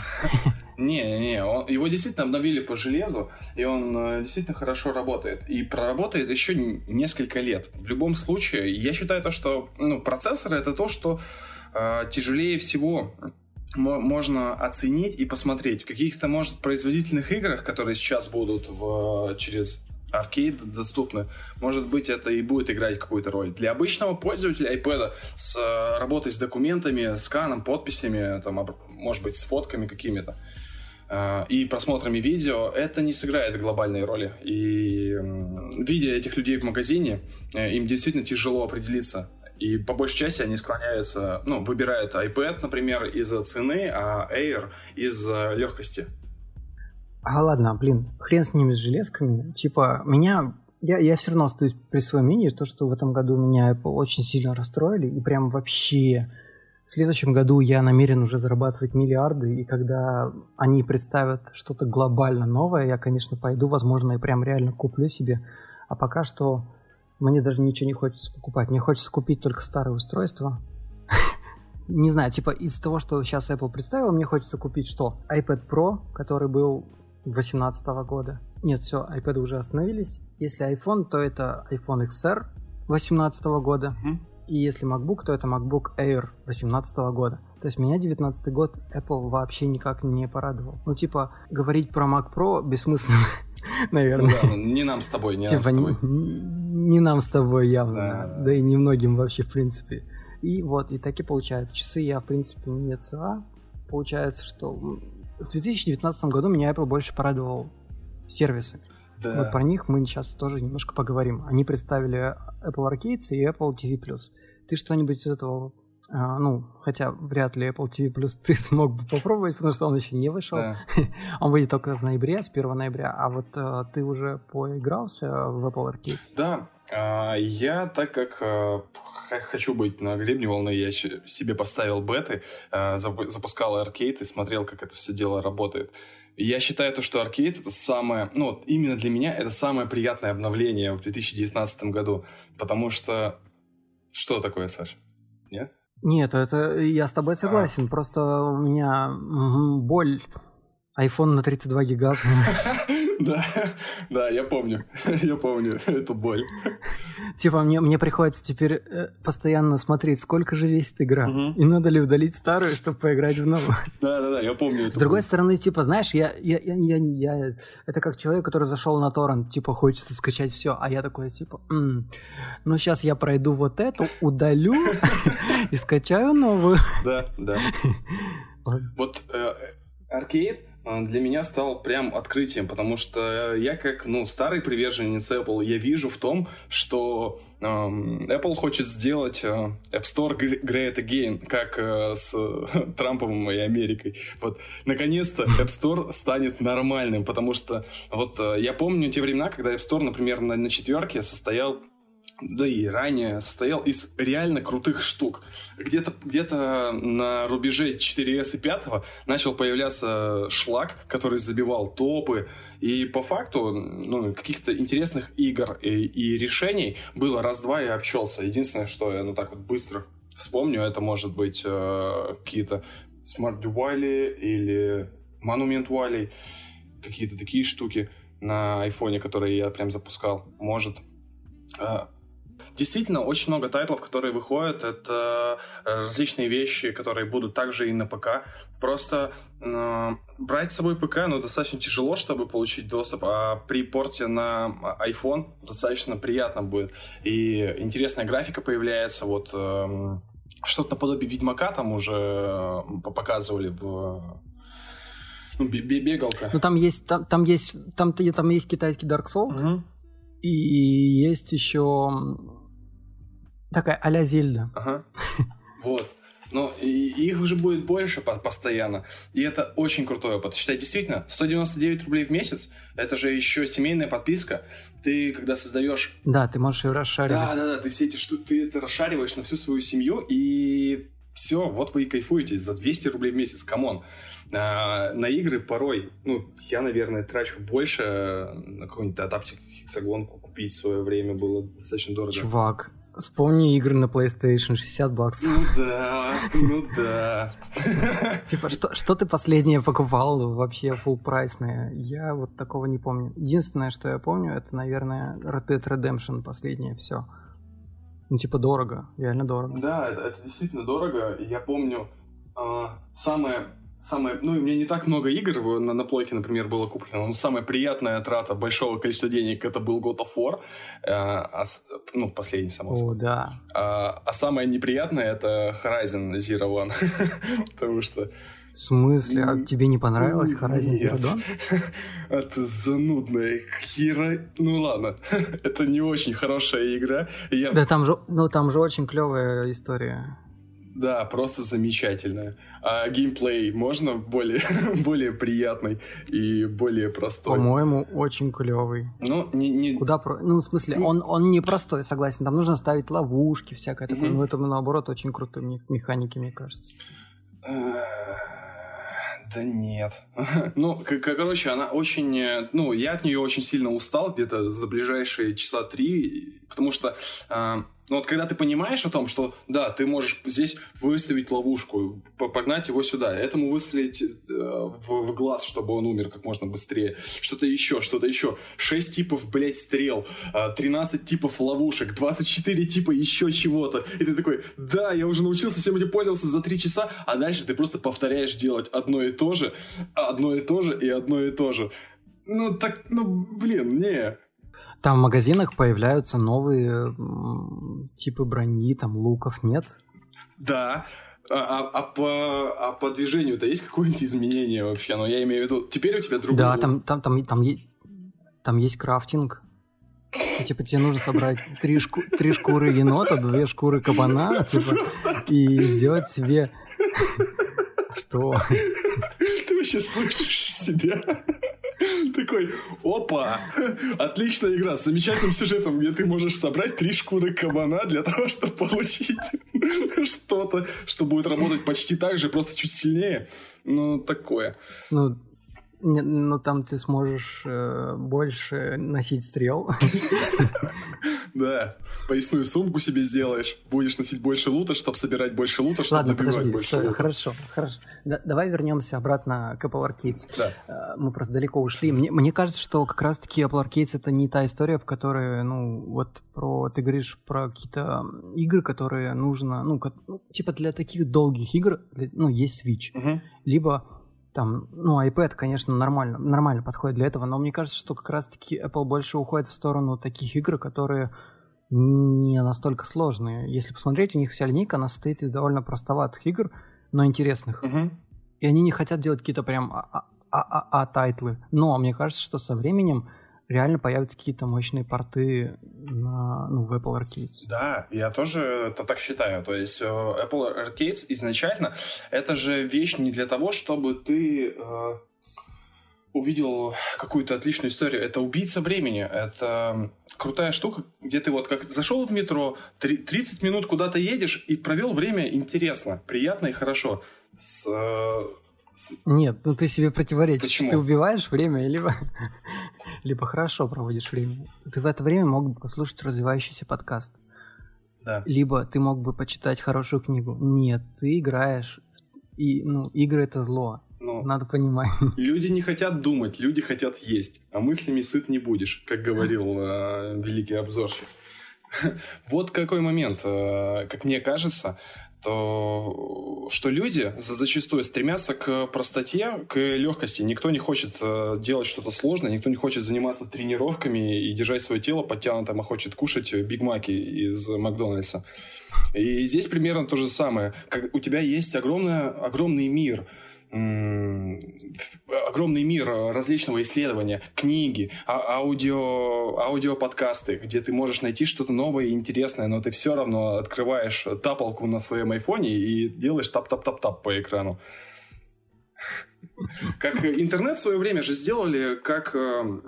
Speaker 5: Не, не, его действительно обновили по железу, и он э, действительно хорошо работает. И проработает еще несколько лет. В любом случае, я считаю то, что ну, процессор это то, что э, тяжелее всего можно оценить и посмотреть. В каких-то, может, производительных играх, которые сейчас будут в, через аркейд доступны, может быть, это и будет играть какую-то роль. Для обычного пользователя iPad с э, работой с документами, сканом, подписями, там, может быть, с фотками какими-то, э, и просмотрами видео, это не сыграет глобальной роли. И видя этих людей в магазине, э, им действительно тяжело определиться. И по большей части они склоняются, ну, выбирают iPad, например, из-за цены, а Air из-за легкости.
Speaker 1: А ладно, блин, хрен с ними, с железками. Типа, меня... Я, я все равно остаюсь при своем мнении, то, что в этом году меня Apple очень сильно расстроили, и прям вообще В следующем году я намерен уже зарабатывать миллиарды, и когда они представят что-то глобально новое, я, конечно, пойду, возможно, и прям реально куплю себе. А пока что мне даже ничего не хочется покупать. Мне хочется купить только старое устройство. Не знаю, типа из того, что сейчас Apple представил, мне хочется купить что? iPad Pro, который был 2018 года. Нет, все, iPad уже остановились. Если iPhone, то это iPhone XR 2018 года. И если MacBook, то это MacBook Air 2018 года. То есть меня 19 год Apple вообще никак не порадовал. Ну, типа, говорить про Mac Pro бессмысленно, наверное.
Speaker 5: Ну, да, не нам с тобой, не типа, нам с тобой.
Speaker 1: Не, не нам с тобой явно, да. да и не многим вообще, в принципе. И вот, и так и получается. Часы я, в принципе, не ЦА. Получается, что в 2019 году меня Apple больше порадовал сервисы. Да. Вот про них мы сейчас тоже немножко поговорим. Они представили Apple Arcade и Apple TV+. Ты что-нибудь из этого а, ну, хотя вряд ли Apple TV ты смог бы попробовать, потому что он еще не вышел. Да. он выйдет только в ноябре, с 1 ноября. А вот а, ты уже поигрался в Apple Arcade?
Speaker 5: Да, я, так как а, хочу быть на гребне волны, я себе поставил беты, а, запускал аркейд и смотрел, как это все дело работает. Я считаю то, что аркейд это самое, ну вот именно для меня это самое приятное обновление в 2019 году, потому что что такое, Саш? Нет?
Speaker 1: Нет, это я с тобой согласен. А. Просто у меня боль iPhone на 32 гига.
Speaker 5: Да, да, я помню, я помню эту боль.
Speaker 1: Типа мне, мне приходится теперь э, постоянно смотреть, сколько же весит игра, угу. и надо ли удалить старую, чтобы поиграть в новую.
Speaker 5: Да, да, да, я помню.
Speaker 1: С другой боль. стороны, типа, знаешь, я, я, я, я, я, это как человек, который зашел на торрент, типа, хочется скачать все, а я такой, типа, М, ну сейчас я пройду вот эту, удалю и скачаю новую.
Speaker 5: Да, да. Вот аркейд а, для меня стал прям открытием, потому что я как, ну, старый приверженец Apple, я вижу в том, что э, Apple хочет сделать э, App Store great again, как э, с э, Трампом и Америкой. Вот, наконец-то App Store станет нормальным, потому что вот э, я помню те времена, когда App Store, например, на, на четверке состоял да и ранее состоял из реально крутых штук. Где-то где на рубеже 4S и 5 начал появляться шлак, который забивал топы. И по факту ну, каких-то интересных игр и, и решений было раз-два и обчелся. Единственное, что я ну так вот быстро вспомню, это может быть э, какие-то Smart Duali или Monument Valley, какие-то такие штуки на айфоне, которые я прям запускал. Может. Э, Действительно, очень много тайтлов, которые выходят. Это э, различные вещи, которые будут также и на ПК. Просто э, брать с собой ПК, ну, достаточно тяжело, чтобы получить доступ, а при порте на iPhone достаточно приятно будет. И интересная графика появляется, вот э, что-то наподобие Ведьмака там уже э, показывали в ну, бегалка.
Speaker 1: Ну там есть, там, там есть, там, там есть китайский Dark Souls, угу. и есть еще Такая а-ля Зельда.
Speaker 5: Ага. Вот. Но и их уже будет больше постоянно. И это очень крутой опыт. Считай, действительно, 199 рублей в месяц, это же еще семейная подписка. Ты, когда создаешь...
Speaker 1: Да, ты можешь ее расшаривать.
Speaker 5: Да, да, да, ты все эти штуки, ты это расшариваешь на всю свою семью, и все, вот вы и кайфуете за 200 рублей в месяц, come on. А, на игры порой, ну, я, наверное, трачу больше на какой-нибудь адаптик хексагонку купить в свое время было достаточно дорого.
Speaker 1: Чувак, Вспомни игры на PlayStation 60 баксов.
Speaker 5: Ну да, ну да.
Speaker 1: Типа, что, что ты последнее покупал вообще full прайсное? Я вот такого не помню. Единственное, что я помню, это, наверное, Red Dead Redemption последнее, все. Ну, типа, дорого, реально дорого.
Speaker 5: Да, это, это действительно дорого. Я помню, э, самое самое, ну, у меня не так много игр на, на плойке, например, было куплено, но самая приятная трата большого количества денег это был God of War, э, а, ну, последний, само
Speaker 1: собой. О, да.
Speaker 5: А, а самое неприятное это Horizon Zero One, потому что
Speaker 1: в смысле? А тебе не понравилось Horizon Zero Dawn?
Speaker 5: Это занудная хера... Ну ладно, это не очень хорошая игра.
Speaker 1: Я... Да там же, ну, там же очень клевая история.
Speaker 5: Да, просто замечательная. А геймплей можно более, более приятный и более простой?
Speaker 1: По-моему, очень клевый.
Speaker 5: Ну, не, не...
Speaker 1: Куда про... Ну, в смысле, он, он не простой, согласен. Там нужно ставить ловушки, всякое такое.
Speaker 5: Мгм.
Speaker 1: Но это, наоборот, очень крутые мех- механики, мне кажется.
Speaker 5: Э, Да нет. Ну, короче, она очень... э, Ну, я от нее очень сильно устал где-то за ближайшие часа три, потому что... а, ну, вот когда ты понимаешь о том, что, да, ты можешь здесь выставить ловушку, по- погнать его сюда, этому выстрелить э, в, в глаз, чтобы он умер как можно быстрее, что-то еще, что-то еще. 6 типов, блядь, стрел, а, 13 типов ловушек, 24 типа еще чего-то. И ты такой, да, я уже научился всем этим пользоваться за 3 часа, а дальше ты просто повторяешь делать одно и то же, одно и то же и одно и то же. Ну, так, ну, блин, не.
Speaker 1: Там в магазинах появляются новые типы брони, там луков нет.
Speaker 5: Да. А, а- а по, а по движению-то есть какое-нибудь изменение вообще? Ну, я имею в виду, теперь у тебя другой
Speaker 1: Да,
Speaker 5: лук.
Speaker 1: там, там, там, там, е- там есть крафтинг. И, типа тебе нужно собрать три, шку- три шкуры енота, две шкуры кабана, типа, и сделать себе... Что?
Speaker 5: Ты вообще слышишь себя? Такой, опа, отличная игра с замечательным сюжетом, где ты можешь собрать три шкуры кабана для того, чтобы получить что-то, что будет работать почти так же, просто чуть сильнее. Ну, такое.
Speaker 1: Ну, ну там ты сможешь э, больше носить стрел.
Speaker 5: Да, поясную сумку себе сделаешь, будешь носить больше лута, чтобы собирать больше лута, чтобы
Speaker 1: Ладно, подожди,
Speaker 5: больше
Speaker 1: стой,
Speaker 5: лута.
Speaker 1: хорошо, хорошо. Да- давай вернемся обратно к Apple Arcade.
Speaker 5: Да.
Speaker 1: Э, Мы просто далеко ушли. Мне, мне кажется, что как раз-таки Apple Arcade это не та история, в которой, ну, вот про, ты говоришь про какие-то игры, которые нужно, ну, ну, типа для таких долгих игр, для- ну, есть Switch. Либо там, ну, iPad, конечно, нормально, нормально подходит для этого, но мне кажется, что как раз-таки Apple больше уходит в сторону таких игр, которые не настолько сложные. Если посмотреть, у них вся линейка, она состоит из довольно простоватых игр, но интересных.
Speaker 5: Мгм.
Speaker 1: И они не хотят делать какие-то прям а- а- а- а-тайтлы. Но мне кажется, что со временем реально появятся какие-то мощные порты на, ну, в Apple Arcade.
Speaker 5: Да, я тоже это так считаю. То есть э, Apple Arcades изначально это же вещь не для того, чтобы ты э, увидел какую-то отличную историю. Это убийца времени. Это крутая штука, где ты вот как зашел в метро, три- 30 минут куда-то едешь и провел время интересно, приятно и хорошо. С, э,
Speaker 1: Нет, ну ты себе противоречишь.
Speaker 5: Почему?
Speaker 1: Ты убиваешь время, либо, либо хорошо проводишь время. Ты в это время мог бы послушать развивающийся подкаст.
Speaker 5: да.
Speaker 1: Либо ты мог бы почитать хорошую книгу. Нет, ты играешь. И, ну, игры это зло.
Speaker 5: Ну,
Speaker 1: Надо понимать.
Speaker 5: Люди не хотят думать, люди хотят есть, а мыслями сыт не будешь, как говорил э, великий обзорщик. Вот какой момент, э, как мне кажется, то что люди за- зачастую стремятся к простоте, к легкости. Никто не хочет э, делать что-то сложное, никто не хочет заниматься тренировками и держать свое тело подтянутым, а хочет кушать бигмаки из Макдональдса. И здесь примерно то же самое. Как у тебя есть огромный, огромный мир, огромный мир различного исследования, книги, а- аудио, аудиоподкасты, где ты можешь найти что-то новое и интересное, но ты все равно открываешь тапалку на своем айфоне и делаешь тап-тап-тап-тап по экрану. Как интернет в свое время же сделали, как э,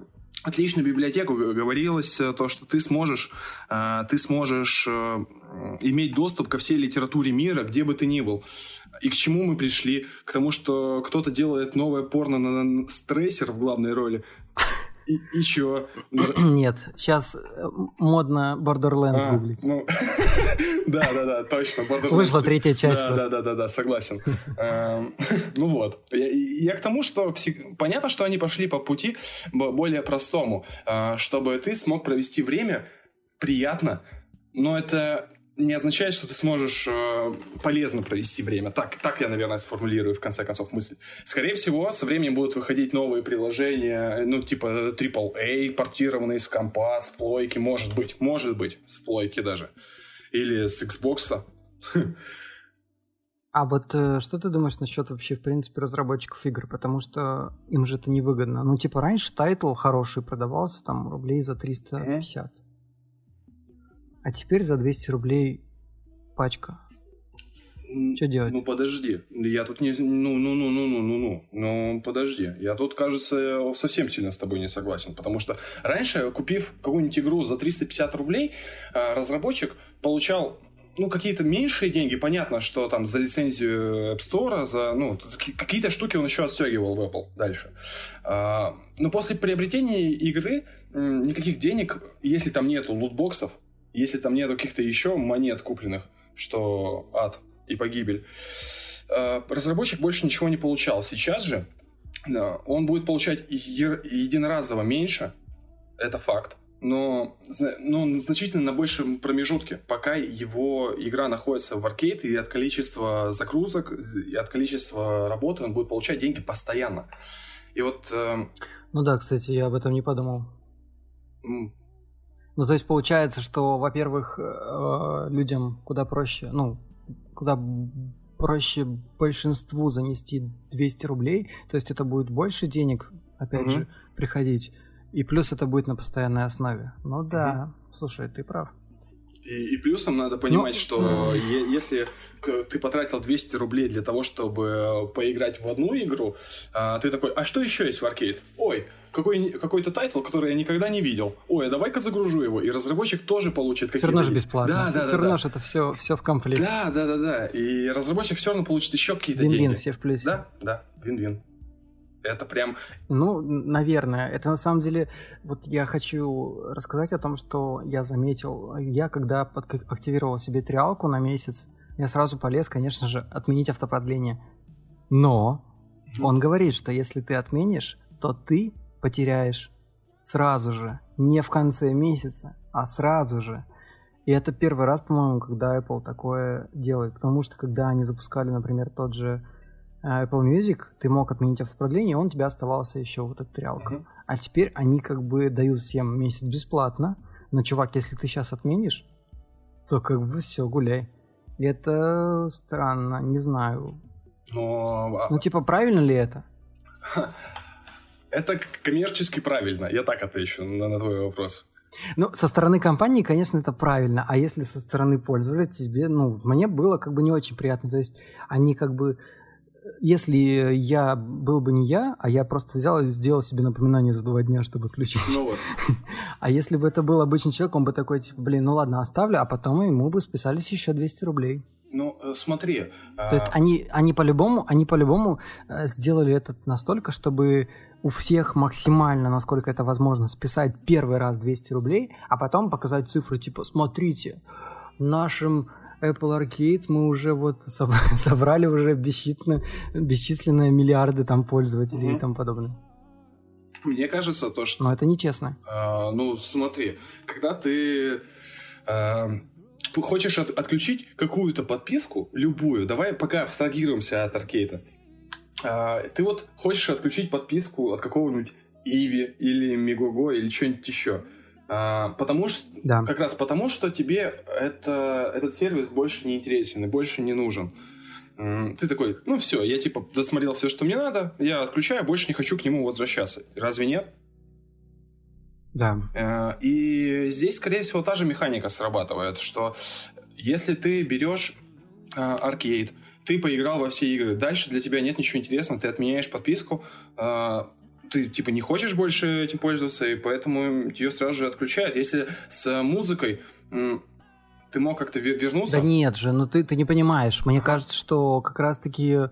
Speaker 5: отличную библиотеку говорилось э, то, что ты сможешь, э, ты сможешь иметь доступ ко всей литературе мира, где бы ты ни был. И к чему мы пришли? К тому, что кто-то делает новое порно на, стрессер в главной роли. И, и чё?
Speaker 1: Нет, сейчас модно Borderlands
Speaker 5: А,
Speaker 1: гуглить.
Speaker 5: ну, да, да, да, точно. Borderlands.
Speaker 1: Вышла третья часть
Speaker 5: да,
Speaker 1: просто.
Speaker 5: Да, да, да, да, согласен. Эм, Ну вот. Я, я к тому, что всег- понятно, что они пошли по пути более простому, э, чтобы ты смог провести время приятно, но это не означает, что ты сможешь э, полезно провести время. Так, так я, наверное, сформулирую в конце концов мысль. Скорее всего, со временем будут выходить новые приложения, ну, типа AAA, портированные с компа, с плойки, может быть, может быть, с плойки даже. Или с Xbox.
Speaker 1: А вот э, что ты думаешь насчет вообще, в принципе, разработчиков игр? Потому что им же это невыгодно. Ну, типа, раньше title хороший продавался там рублей за 350. А теперь за 200 рублей пачка. Что делать?
Speaker 5: Ну подожди, я тут не... Ну, ну, ну, ну, ну, ну, ну, ну, подожди. Я тут, кажется, совсем сильно с тобой не согласен, потому что раньше, купив какую-нибудь игру за 350 рублей, а, разработчик получал ну, какие-то меньшие деньги, понятно, что там за лицензию App Store, за, ну, какие-то штуки он еще отстегивал в Apple дальше. А, но после приобретения игры никаких денег, если там нету лутбоксов, если там нету каких-то еще монет купленных, что ад и погибель, а, разработчик больше ничего не получал. Сейчас же он будет получать единоразово меньше, это факт но, но значительно на большем промежутке, пока его игра находится в аркейд, и от количества загрузок, и от количества работы он будет получать деньги постоянно. И вот... Э...
Speaker 1: Ну да, кстати, я об этом не подумал. Mm. Ну, то есть получается, что, во-первых, э, людям куда проще, ну, куда проще большинству занести 200 рублей, то есть это будет больше денег, опять mm-hmm. же, приходить. И плюс это будет на постоянной основе. Ну да, угу. слушай, ты прав.
Speaker 5: И, и плюсом надо понимать, ну, что е- если ты потратил 200 рублей для того, чтобы поиграть в одну игру, а, ты такой, а что еще есть в аркейд? Ой, какой, какой-то title, который я никогда не видел. Ой, а давай-ка загружу его. И разработчик тоже получит
Speaker 1: какие-то... Все равно же бесплатно. Да, да, все да, равно да. же это все, все в комплекте.
Speaker 5: Да, да, да, да. И разработчик все равно получит еще какие-то
Speaker 1: деньги.
Speaker 5: Вин-вин,
Speaker 1: все в плюсе.
Speaker 5: Да, да, вин-вин. Это прям...
Speaker 1: Ну, наверное. Это на самом деле... Вот я хочу рассказать о том, что я заметил. Я, когда активировал себе триалку на месяц, я сразу полез, конечно же, отменить автопродление. Но он говорит, что если ты отменишь, то ты потеряешь сразу же. Не в конце месяца, а сразу же. И это первый раз, по-моему, когда Apple такое делает. Потому что когда они запускали, например, тот же а, Apple Music, ты мог отменить автопродление, он у тебя оставался еще вот эта трялка. Uh-huh. А теперь они как бы дают всем месяц бесплатно, но, чувак, если ты сейчас отменишь, то как бы все, гуляй. И это странно, не знаю.
Speaker 5: Но...
Speaker 1: А, ну, типа, правильно ли это?
Speaker 5: Это коммерчески правильно, я так отвечу на, на твой вопрос.
Speaker 1: Ну, со стороны компании, конечно, это правильно, а если со стороны пользователя, тебе, ну, мне было как бы не очень приятно. То есть они как бы если я был бы не я, а я просто взял и сделал себе напоминание за два дня, чтобы отключить.
Speaker 5: Ну вот.
Speaker 1: А если бы это был обычный человек, он бы такой, типа, блин, ну ладно, оставлю, а потом ему бы списались еще 200 рублей.
Speaker 5: Ну, э, смотри.
Speaker 1: То а... есть они, они по-любому, они по-любому э, сделали это настолько, чтобы у всех максимально, насколько это возможно, списать первый раз 200 рублей, а потом показать цифры, типа, смотрите, нашим Apple Arcade мы уже вот собрали уже бесчисленно, бесчисленные миллиарды там пользователей угу. и тому подобное.
Speaker 5: Мне кажется, то, что...
Speaker 1: Но это нечестно.
Speaker 5: Э, ну, смотри, когда ты э, хочешь от, отключить какую-то подписку, любую, давай пока абстрагируемся от аркейда. Э, ты вот хочешь отключить подписку от какого-нибудь Иви или Мегого или что-нибудь еще. А, потому что да. как раз потому, что тебе это, этот сервис больше не интересен и больше не нужен. Ты такой, ну все, я типа досмотрел все, что мне надо, я отключаю, больше не хочу к нему возвращаться. Разве нет?
Speaker 1: Да.
Speaker 5: А, и здесь, скорее всего, та же механика срабатывает, что если ты берешь аркейд, ты поиграл во все игры, дальше для тебя нет ничего интересного, ты отменяешь подписку, а, ты типа не хочешь больше этим пользоваться, и поэтому ее сразу же отключают. Если с музыкой ты мог как-то вернуться?
Speaker 1: Да нет же, ну ты, ты не понимаешь. Мне кажется, что как раз-таки э,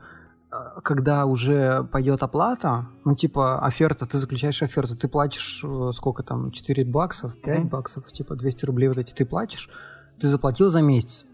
Speaker 1: когда уже пойдет оплата, ну, типа, оферта, ты заключаешь оферту, ты платишь, э, сколько там, 4 баксов, 5 mm-hmm. баксов, типа, 200 рублей вот эти ты платишь, ты заплатил за месяц.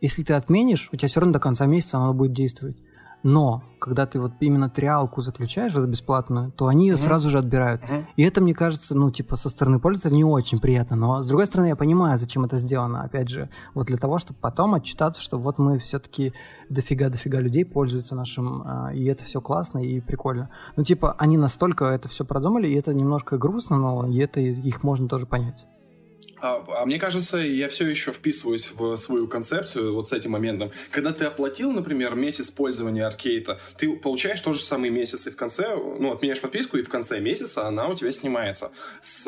Speaker 1: Если ты отменишь, у тебя все равно до конца месяца оно будет действовать. Но когда ты вот именно триалку заключаешь, вот бесплатную, то они ее uh-huh. сразу же отбирают. Uh-huh. И это, мне кажется, ну, типа, со стороны пользователя не очень приятно. Но, с другой стороны, я понимаю, зачем это сделано. Опять же, вот для того, чтобы потом отчитаться, что вот мы все-таки дофига-дофига людей пользуются нашим, э, и это все классно и прикольно. Ну, типа, они настолько это все продумали, и это немножко грустно, но и это их можно тоже понять.
Speaker 5: А, а мне кажется, я все еще вписываюсь в свою концепцию вот с этим моментом. Когда ты оплатил, например, месяц пользования аркейта, ты получаешь тот же самый месяц, и в конце, ну, отменяешь подписку, и в конце месяца она у тебя снимается. С,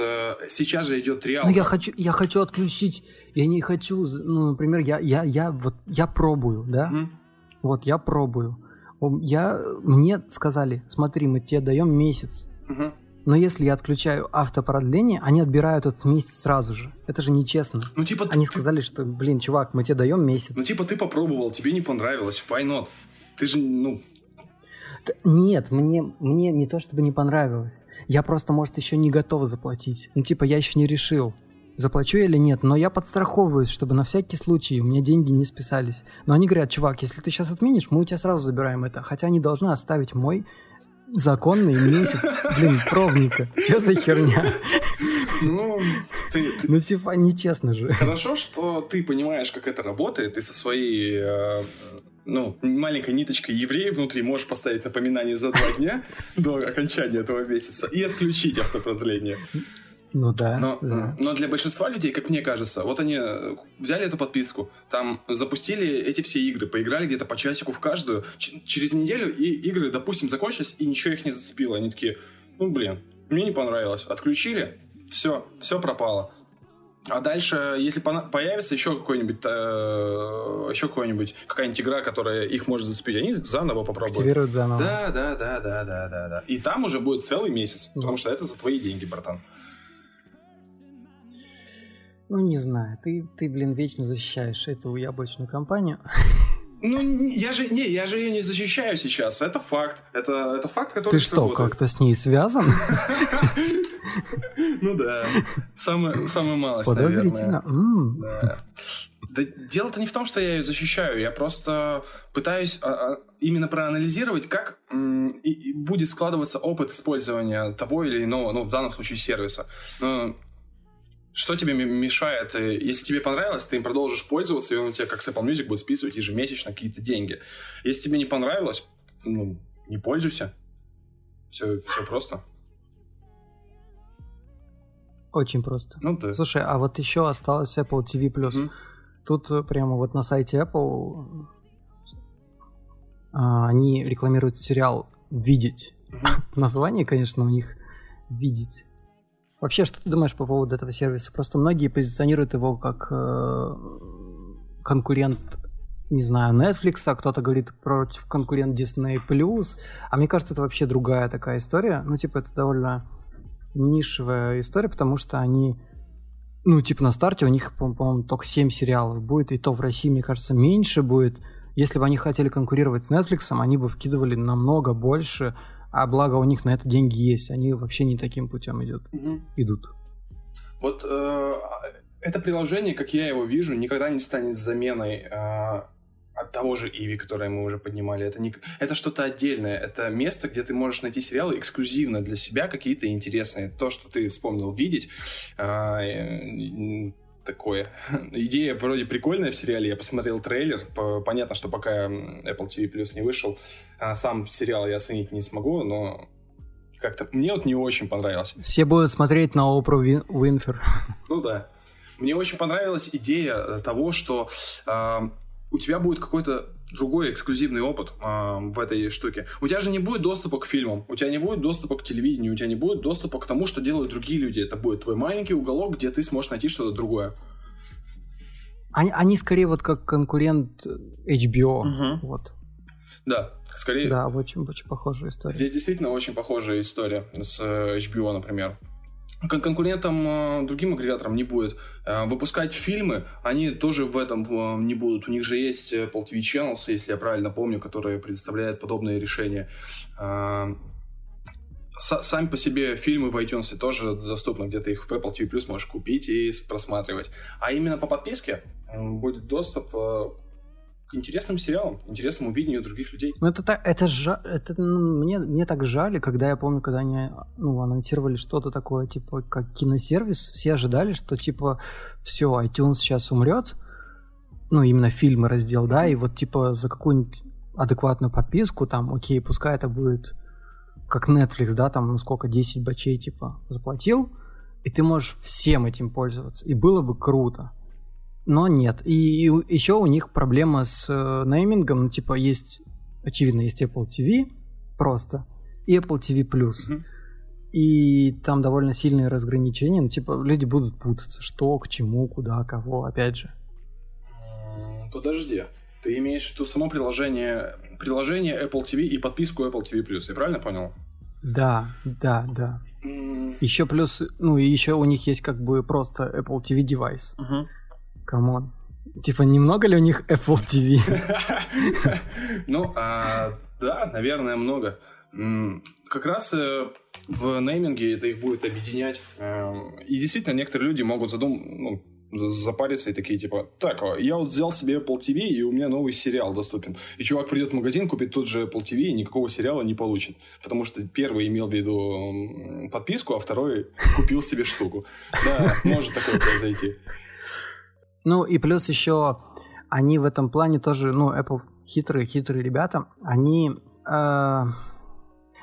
Speaker 5: сейчас же идет триал.
Speaker 1: Ну, я хочу, я хочу отключить, я не хочу, ну, например, я, я, я вот, я пробую, да? Mm-hmm. Вот, я пробую. Я, мне сказали, смотри, мы тебе даем месяц.
Speaker 5: Мгм.
Speaker 1: Но если я отключаю автопродление, они отбирают этот месяц сразу же. Это же нечестно.
Speaker 5: Ну, типа,
Speaker 1: Они
Speaker 5: ты-
Speaker 1: сказали, что, блин, чувак, мы тебе даем месяц.
Speaker 5: Ну, типа, ты попробовал, тебе не понравилось, why not? Ты же, ну,
Speaker 1: Нет, мне, мне не то чтобы не понравилось. Я просто, может, еще не готов заплатить. Ну, типа, я еще не решил, заплачу или нет. Но я подстраховываюсь, чтобы на всякий случай у меня деньги не списались. Но они говорят, чувак, если ты сейчас отменишь, мы у тебя сразу забираем это. Хотя они должны оставить мой законный месяц. Блин, пробника. Че за херня?
Speaker 5: ну, ты, ты-
Speaker 1: Ну, типа, нечестно же.
Speaker 5: Хорошо, что ты понимаешь, как это работает, и со своей, э, ну, маленькой ниточкой еврея внутри можешь поставить напоминание за два дня до окончания этого месяца и отключить автопродление.
Speaker 1: Ну да.
Speaker 5: Но,
Speaker 1: да.
Speaker 5: но для большинства людей, как мне кажется, вот они э, взяли эту подписку, там запустили эти все игры, поиграли где-то по часику в каждую, через неделю и игры, допустим, закончились, и ничего их не зацепило. Они такие, ну, блин, мне не понравилось. Отключили, все, все пропало. А дальше, если появится еще какой-нибудь, э, еще какой-нибудь, какая-нибудь игра, которая их может зацепить, они заново попробуют.
Speaker 1: Активируют заново.
Speaker 5: Да, да, да, да, да, да, да. И там уже будет целый месяц,
Speaker 1: Да.
Speaker 5: потому что это за твои деньги, братан.
Speaker 1: Ну, не знаю. Ты, ты, блин, вечно защищаешь эту яблочную компанию.
Speaker 5: Ну, я же, не, я же ее не защищаю сейчас. Это факт. Это, это факт, который
Speaker 1: Ты что, как-то с ней связан?
Speaker 5: Ну да. Самое малость,
Speaker 1: Подозрительно.
Speaker 5: Да. Дело-то не в том, что я ее защищаю. Я просто пытаюсь а, а, именно проанализировать, как м, и- и будет складываться опыт использования того или иного, ну, в данном случае, сервиса. Ну, что тебе мешает? э, Если тебе понравилось, ты им продолжишь пользоваться, и он у тебя, как с Apple Music, будет списывать ежемесячно какие-то деньги. Если тебе не понравилось, ну, не пользуйся. Все, все просто.
Speaker 1: Очень просто.
Speaker 5: Ну, да.
Speaker 1: Слушай, а вот еще осталось Apple TV+.
Speaker 5: Мгм.
Speaker 1: Тут э, прямо вот на сайте Apple а, они рекламируют сериал «Видеть».
Speaker 5: Мгм.
Speaker 1: Название, конечно, у них «Видеть». Вообще, что ты думаешь по поводу этого сервиса? Просто многие позиционируют его как э, конкурент, не знаю, Netflix, а кто-то говорит против конкурент Disney+. А мне кажется, это вообще другая такая история. Ну, типа, это довольно нишевая история, потому что они, ну, типа, на старте у них, по- по-моему, только 7 сериалов будет, и то в России, мне кажется, меньше будет. Если бы они хотели конкурировать с Netflix, они бы вкидывали намного больше, а благо у них на это деньги есть. Они вообще не таким путем идут,
Speaker 5: Мгм.
Speaker 1: идут.
Speaker 5: Вот э, это приложение, как я его вижу, никогда не станет заменой э, от того же Иви, которое мы уже поднимали. Это, не, это что-то отдельное. Это место, где ты можешь найти сериалы эксклюзивно для себя, какие-то интересные. То, что ты вспомнил видеть, э, такое. Идея вроде прикольная в сериале. Я посмотрел трейлер. По- Понятно, что пока Apple TV Plus не вышел, а сам сериал я оценить не смогу, но как-то мне вот не очень понравилось.
Speaker 1: Все будут смотреть на Опру Вин- Уинфер.
Speaker 5: Ну да. Мне очень понравилась идея э, того, что э, у тебя будет какой-то другой эксклюзивный опыт э, в этой штуке. У тебя же не будет доступа к фильмам, у тебя не будет доступа к телевидению, у тебя не будет доступа к тому, что делают другие люди. Это будет твой маленький уголок, где ты сможешь найти что-то другое.
Speaker 1: Они, они скорее вот как конкурент HBO.
Speaker 5: Мгм.
Speaker 1: Вот.
Speaker 5: Да, скорее.
Speaker 1: Да, очень, очень похожая история.
Speaker 5: Здесь действительно очень похожая история с э, HBO, например. Кон- Конкурентом э, другим агрегаторам не будет. Э, Выпускать фильмы, они тоже в этом э, не будут. У них же есть Apple Channels, если я правильно помню, которые предоставляют подобные решения. Са- Сами по себе фильмы в iTunes тоже доступны, где ты их в Apple TV Plus можешь купить и просматривать. А именно по подписке будет доступ интересным сериалам, интересному видению других людей.
Speaker 1: Ну это так, это жа- это ну, мне мне так жаль, когда я помню, когда они ну анонсировали что-то такое типа как киносервис, все ожидали, что типа все iTunes сейчас умрет, ну именно фильмы раздел, да, и вот типа за какую-нибудь адекватную подписку там, окей, пускай это будет как Netflix, да, там ну сколько 10 бачей типа заплатил, и ты можешь всем этим пользоваться, и было бы круто. Но нет. И, еще у них проблема с э, неймингом. Ну, типа, есть, очевидно, есть Apple TV просто и Apple TV Plus.
Speaker 5: Мгм.
Speaker 1: И там довольно сильные разграничения. Ну, типа, люди будут путаться, что, к чему, куда, кого, опять же.
Speaker 5: Подожди. Ты имеешь в виду само приложение, приложение Apple TV и подписку Apple TV+, я правильно понял?
Speaker 1: Да, да, да.
Speaker 5: М,
Speaker 1: Еще плюс, ну и еще у них есть как бы просто Apple TV девайс.
Speaker 5: мгм.
Speaker 1: Come on. Типа, не много ли у них Apple TV?
Speaker 5: Ну, а, да, наверное, много. Как раз э, в нейминге это их будет объединять. Э, И действительно, некоторые люди могут задум... ну, за- запариться и такие, типа, так, а, я вот взял себе Apple TV, и у меня новый сериал доступен. И чувак придет в магазин, купит тот же Apple TV, и никакого сериала не получит. Потому что первый имел в виду подписку, а второй купил себе штуку. Да, может такое произойти.
Speaker 1: Ну и плюс еще они в этом плане тоже, ну, Apple хитрые, хитрые ребята, они... э,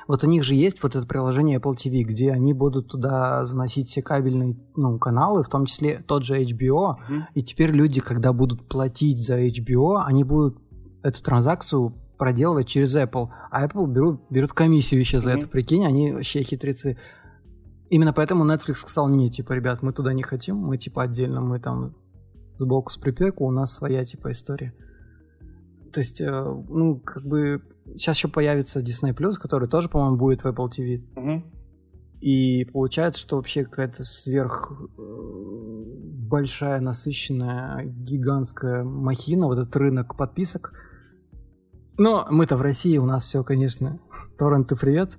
Speaker 1: вот у них же есть вот это приложение Apple TV, где они будут туда заносить все кабельные ну, каналы, в том числе тот же HBO,
Speaker 5: Мгм.
Speaker 1: и теперь люди, когда будут платить за HBO, они будут эту транзакцию проделывать через Apple, а Apple берут, берут комиссию еще за
Speaker 5: Мгм.
Speaker 1: это, прикинь, они вообще хитрецы. Именно поэтому Netflix сказал, не, типа, ребят, мы туда не хотим, мы, типа, отдельно, мы там сбоку с припеку, у нас своя, типа, история. То есть, э, ну, как бы, сейчас еще появится Disney+, который тоже, по-моему, будет в Apple TV.
Speaker 5: Мгм.
Speaker 1: И получается, что вообще какая-то сверх э, большая, насыщенная, гигантская махина, вот этот рынок подписок. Но мы-то в России, у нас все, конечно, торренты привет.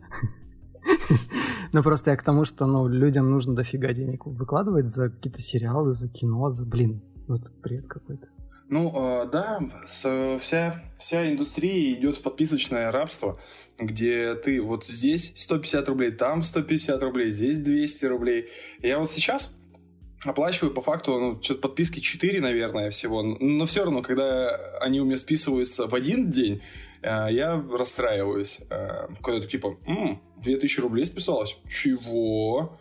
Speaker 1: Но просто я к тому, что ну, людям нужно дофига денег выкладывать за какие-то сериалы, за кино, за, блин, вот бред какой-то.
Speaker 5: Ну, э, да, с- вся, вся индустрия идет в подписочное рабство, где ты вот здесь 150 рублей, там 150 рублей, здесь 200 рублей. Я вот сейчас оплачиваю по факту, ну, что-то подписки 4, наверное, всего. Но все равно, когда они у меня списываются в один день, э, я расстраиваюсь. Э, Когда ты типа, «М, 2000 рублей списалось? Чего?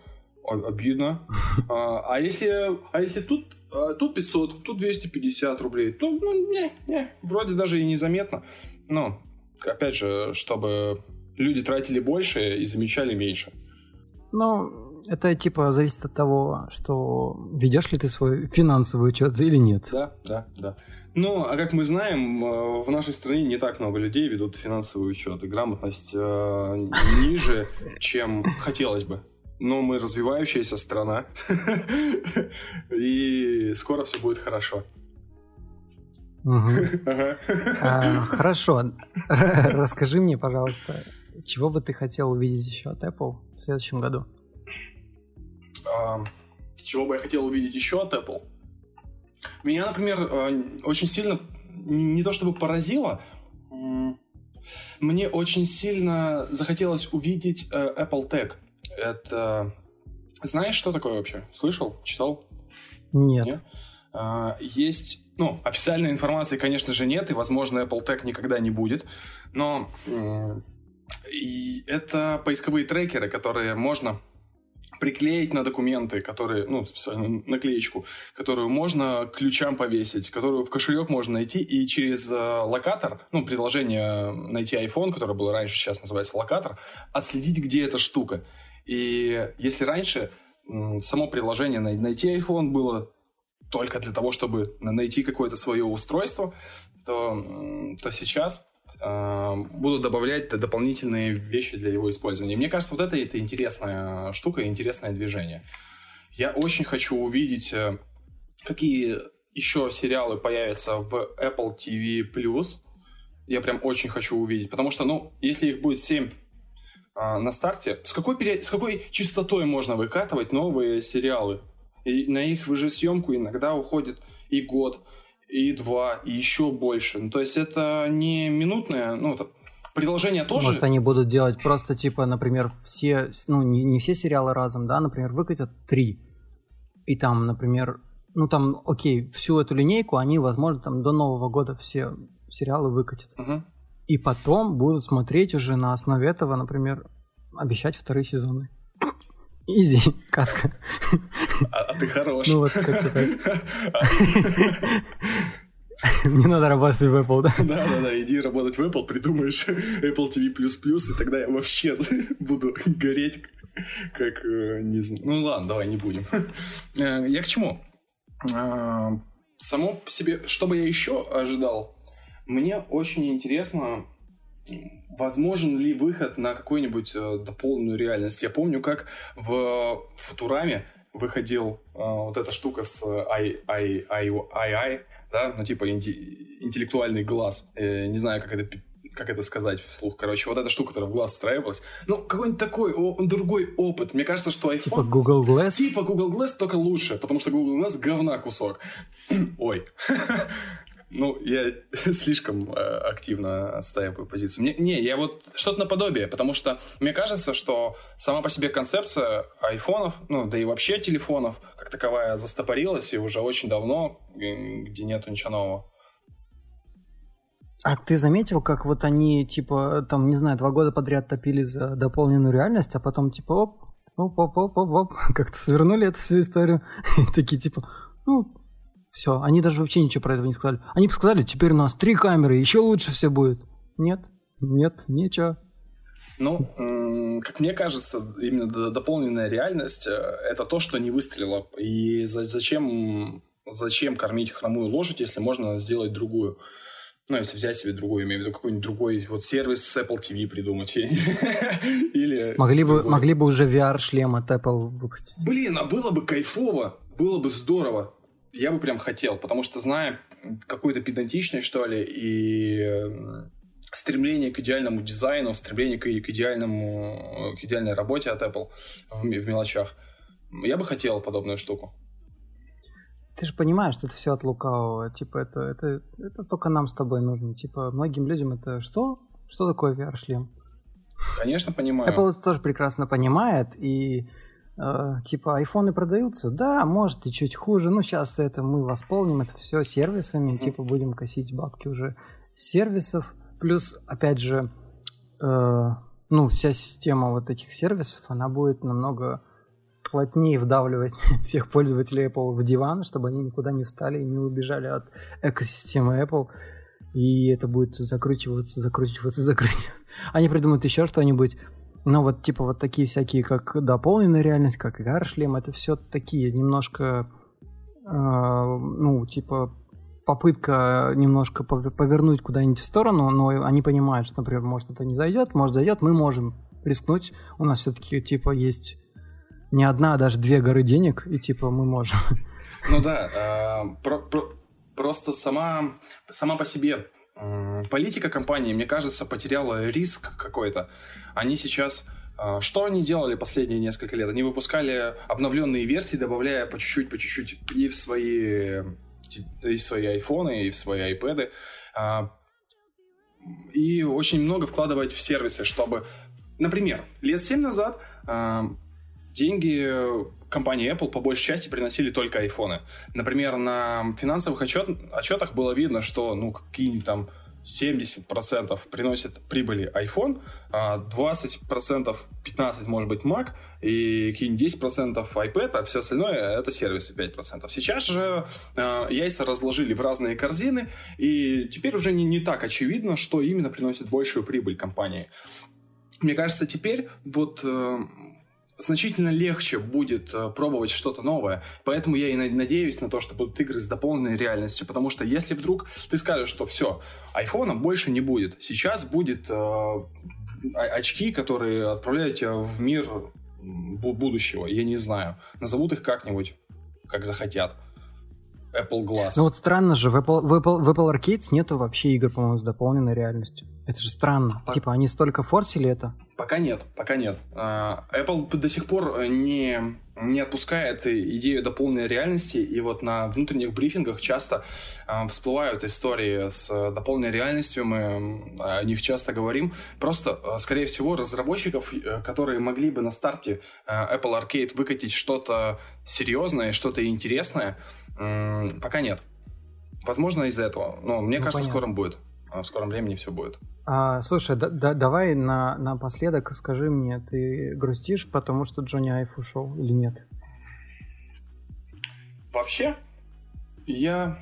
Speaker 5: Обидно. А а если, а если тут, а, тут 500, тут 250 рублей, то, ну, не, не, вроде даже и незаметно. Но, опять же, чтобы люди тратили больше и замечали меньше.
Speaker 1: Ну, это типа зависит от того, что ведешь ли ты свой финансовый учет или нет.
Speaker 5: Да, да, да. Ну, а как мы знаем, э, в нашей стране не так много людей ведут финансовый учет, и грамотность э, ниже, чем хотелось бы. Но мы развивающаяся страна, и скоро все будет хорошо.
Speaker 1: А, Хорошо. Расскажи мне, пожалуйста, чего бы ты хотел увидеть еще от Apple в следующем году?
Speaker 5: А, Чего бы я хотел увидеть еще от Apple? Меня, например, э, очень сильно, не то чтобы поразило, мне очень сильно захотелось увидеть э, Apple Tag. Это... Знаешь, что такое вообще? Слышал? Читал?
Speaker 1: Нет.
Speaker 5: Нет? А, Есть, ну, официальной информации, конечно же, нет, и, возможно, Apple Tag никогда не будет, но и это поисковые трекеры, которые можно приклеить на документы, которые, ну, специальную наклеечку, которую можно к ключам повесить, которую в кошелек можно найти, и через э, локатор, ну, приложение найти iPhone, которое было раньше, сейчас называется локатор, отследить, где эта штука. И если раньше само приложение най- найти iPhone было только для того, чтобы на- найти какое-то свое устройство, то, то сейчас э, будут добавлять д- дополнительные вещи для его использования. Мне кажется, вот это, это интересная штука, интересное движение. Я очень хочу увидеть, э, какие еще сериалы появятся в Apple TV+. Я прям очень хочу увидеть, потому что, ну, если их будет 7 а, на старте, с какой, пере- с какой частотой можно выкатывать новые сериалы? И на их уже съемку иногда уходит и год, и два, и еще больше. Ну, то есть это не минутное, ну, это приложение тоже...
Speaker 1: Может, они будут делать просто, типа, например, все, ну, не, не все сериалы разом, да, например, выкатят три. И там, например, ну, там, окей, всю эту линейку они, возможно, там до Нового года все сериалы выкатят.
Speaker 5: Мгм.
Speaker 1: И потом будут смотреть уже на основе этого, например, обещать вторые сезоны. Изи, катка.
Speaker 5: А, а ты хорош.
Speaker 1: Ну вот так. Мне надо работать в Apple, да?
Speaker 5: Да-да-да, иди работать в Apple, придумаешь Apple TV++, и тогда я вообще буду гореть, как, э, не знаю. Ну ладно, давай не будем. Э, Я к чему? А, Само по себе, что бы я еще ожидал? Мне очень интересно, возможен ли выход на какую-нибудь э, дополненную реальность. Я помню, как в Футураме выходил э, вот эта штука с I, I, I, I, I да, ну типа интеллектуальный глаз. Э, не знаю, как это как это сказать вслух, короче, вот эта штука, которая в глаз встраивалась. Ну, какой-нибудь такой, о, другой опыт. Мне кажется, что iPhone...
Speaker 1: Типа Google Glass?
Speaker 5: Типа Google Glass, только лучше, потому что Google Glass говна кусок. Ой. Ну, я слишком э, активно отстаиваю позицию. Мне, не, я вот что-то наподобие, потому что мне кажется, что сама по себе концепция айфонов, ну, да и вообще телефонов, как таковая, застопорилась и уже очень давно, где нету ничего нового.
Speaker 1: А ты заметил, как вот они, типа, там, не знаю, два года подряд топили за дополненную реальность, а потом, типа, оп, оп, оп, оп, оп, оп, как-то свернули эту всю историю. Такие, типа, ну, все, они даже вообще ничего про это не сказали. Они бы сказали, теперь у нас три камеры, еще лучше все будет. Нет, нет, ничего.
Speaker 5: Ну, как мне кажется, именно дополненная реальность э, — это то, что не выстрелило. И зачем, зачем кормить хромую лошадь, если можно сделать другую? Ну, если взять себе другую, имею в виду какой-нибудь другой вот сервис с Apple TV придумать. Или
Speaker 1: могли бы, могли бы уже VR-шлем от Apple выпустить.
Speaker 5: Блин, а было бы кайфово, было бы здорово я бы прям хотел, потому что зная какую-то педантичность, что ли, и стремление к идеальному дизайну, стремление к, к идеальному, к идеальной работе от Apple в, в мелочах, я бы хотел подобную штуку.
Speaker 1: Ты же понимаешь, что это все от лукавого. Типа, это, это, это только нам с тобой нужно. Типа, многим людям это что? Что такое VR-шлем?
Speaker 5: Конечно, понимаю.
Speaker 1: Apple это тоже прекрасно понимает, и Э, типа айфоны продаются, да, может и чуть хуже, ну сейчас это мы восполним это все сервисами, типа будем косить бабки уже сервисов, плюс опять же, э, ну вся система вот этих сервисов, она будет намного плотнее вдавливать всех пользователей Apple в диван, чтобы они никуда не встали и не убежали от экосистемы Apple. И это будет закручиваться, закручиваться, закручиваться. Они придумают еще что-нибудь но вот типа вот такие всякие, как дополненная реальность, как VR-шлем, это все такие немножко, э, ну, типа попытка немножко повернуть куда-нибудь в сторону, но они понимают, что, например, может это не зайдет, может зайдет, мы можем рискнуть. У нас все-таки типа есть не одна, а даже две горы денег, и типа мы можем.
Speaker 5: Ну да, э, про, про, просто сама, сама по себе политика компании, мне кажется, потеряла риск какой-то. Они сейчас... А, что они делали последние несколько лет? Они выпускали обновленные версии, добавляя по чуть-чуть, по чуть-чуть и в свои, и в свои айфоны, и в свои айпэды. А, и очень много вкладывать в сервисы, чтобы... Например, лет 7 назад а, деньги компании Apple по большей части приносили только айфоны. Например, на финансовых отчет, отчетах было видно, что ну какие-нибудь там 70% приносит прибыли iPhone, а 20%, 15% может быть Mac, и какие-нибудь 10% iPad, а все остальное это сервисы 5%. Сейчас же э, яйца разложили в разные корзины, и теперь уже не, не так очевидно, что именно приносит большую прибыль компании. Мне кажется, теперь вот э, значительно легче будет э, пробовать что-то новое. Поэтому я и надеюсь на то, что будут игры с дополненной реальностью. Потому что если вдруг ты скажешь, что все, айфона больше не будет. Сейчас будет э, очки, которые отправляют тебя в мир будущего. Я не знаю. Назовут их как-нибудь, как захотят. Apple Glass.
Speaker 1: Ну вот странно же, в Apple, в Apple, в Apple Arcades нету вообще игр, по-моему, с дополненной реальностью. Это же странно. По... Типа они столько форсили это.
Speaker 5: Пока нет, пока нет. А, Apple до сих пор не, не отпускает идею дополненной реальности, и вот на внутренних брифингах часто э, всплывают истории с дополненной реальностью, мы о них часто говорим. Просто, скорее всего, разработчиков, э, которые могли бы на старте э, Apple Arcade выкатить что-то серьезное, что-то интересное, э, пока нет. Возможно, из-за этого. Но мне ну, кажется, понятно. скоро будет. В скором времени все будет.
Speaker 1: А, слушай, да, да, давай на, напоследок скажи мне, ты грустишь, потому что Джонни Айф ушел или нет?
Speaker 5: Вообще, я,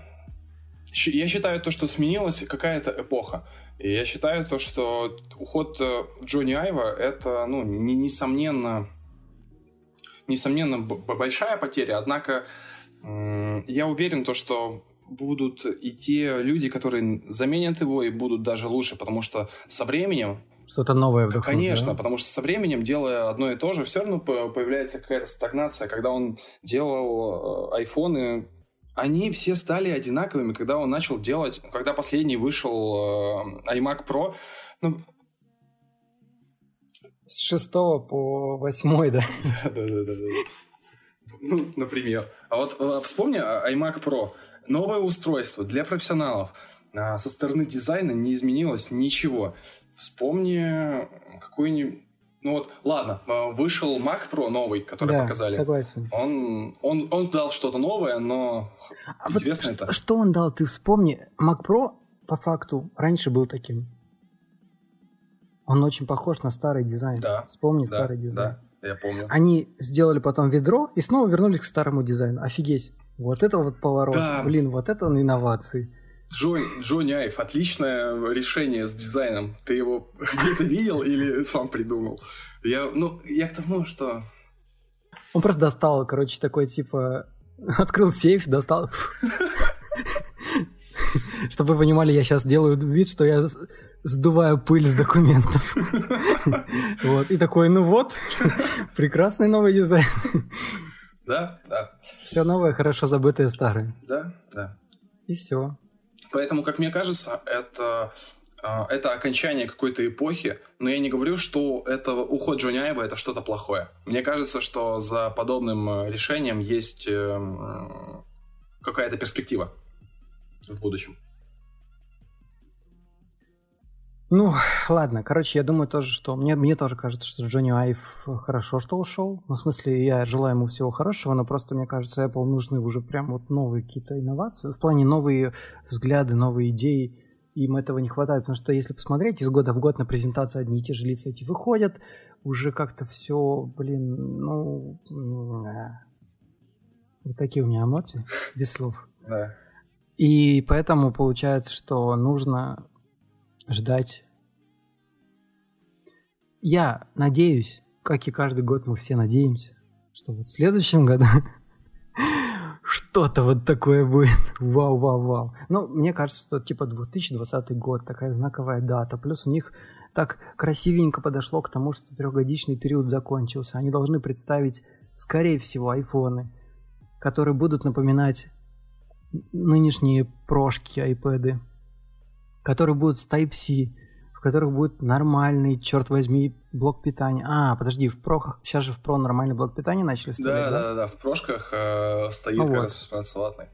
Speaker 5: я считаю то, что сменилась какая-то эпоха. И я считаю то, что уход э, Джонни Айва это, ну, не, несомненно, несомненно большая потеря. Однако я уверен то, что будут и те люди, которые заменят его и будут даже лучше, потому что со временем
Speaker 1: что-то новое вдохнуть,
Speaker 5: Конечно,
Speaker 1: да?
Speaker 5: потому что со временем, делая одно и то же, все равно появляется какая-то стагнация. Когда он делал э, айфоны, они все стали одинаковыми, когда он начал делать, когда последний вышел э, iMac Pro, ну,
Speaker 1: с шестого по восьмой, да?
Speaker 5: Да-да-да. Ну, например. А вот э, вспомни iMac Pro. Новое устройство для профессионалов. А, со стороны дизайна не изменилось ничего. Вспомни какой-нибудь... Ну вот, ладно, э, вышел Mac Pro новый, который
Speaker 1: да,
Speaker 5: показали.
Speaker 1: согласен.
Speaker 5: Он, он, он дал что-то новое, но а интересно
Speaker 1: вот
Speaker 5: это.
Speaker 1: Что он дал, ты вспомни. Mac Pro, по факту, раньше был таким. Он очень похож на старый дизайн.
Speaker 5: Да.
Speaker 1: Вспомни
Speaker 5: да,
Speaker 1: старый дизайн.
Speaker 5: Да, я помню.
Speaker 1: Они сделали потом ведро и снова вернулись к старому дизайну. Офигеть. Вот это вот поворот.
Speaker 5: Да.
Speaker 1: Блин, вот это он инновации.
Speaker 5: Джон, Джонни Айв, отличное решение с дизайном. Ты его где-то видел или сам придумал? Я, ну, я к тому, что...
Speaker 1: Он просто достал, короче, такой, типа... Открыл сейф, достал... Чтобы вы понимали, я сейчас делаю вид, что я сдуваю пыль с документов. Вот, и такой, ну вот, прекрасный новый дизайн.
Speaker 5: Да, да.
Speaker 1: Все новое, хорошо забытое старое.
Speaker 5: Да, да.
Speaker 1: И все.
Speaker 5: Поэтому, как мне кажется, это, а, это окончание какой-то эпохи, но я не говорю, что это уход Джонни Айва это что-то плохое. Мне кажется, что за подобным э, решением есть эм, какая-то перспектива в будущем.
Speaker 1: Ну, ладно, короче, я думаю тоже, что... Мне, мне тоже кажется, что Джонни Айв хорошо, что ушел. Ну, в смысле, я желаю ему всего хорошего, но просто, мне кажется, Apple нужны уже прям вот новые какие-то инновации. В плане новые взгляды, новые идеи. Им этого не хватает, потому что если посмотреть, из года в год на презентации одни и те же лица эти выходят, уже как-то все, блин, ну... Вот такие у меня эмоции, без слов.
Speaker 5: Да.
Speaker 1: И поэтому получается, что нужно ждать. Я надеюсь, как и каждый год мы все надеемся, что вот в следующем году что-то вот такое будет. Вау, вау, вау. Ну, мне кажется, что типа 2020 год, такая знаковая дата. Плюс у них так красивенько подошло к тому, что трехгодичный период закончился. Они должны представить, скорее всего, айфоны, которые будут напоминать нынешние прошки, айпэды которые будут с Type-C, в которых будет нормальный, черт возьми, блок питания. А, подожди, в про, сейчас же в про нормальный блок питания начали
Speaker 5: вставлять, да? Да, да, да, в прошках э, стоит ну как вот. раз салатный.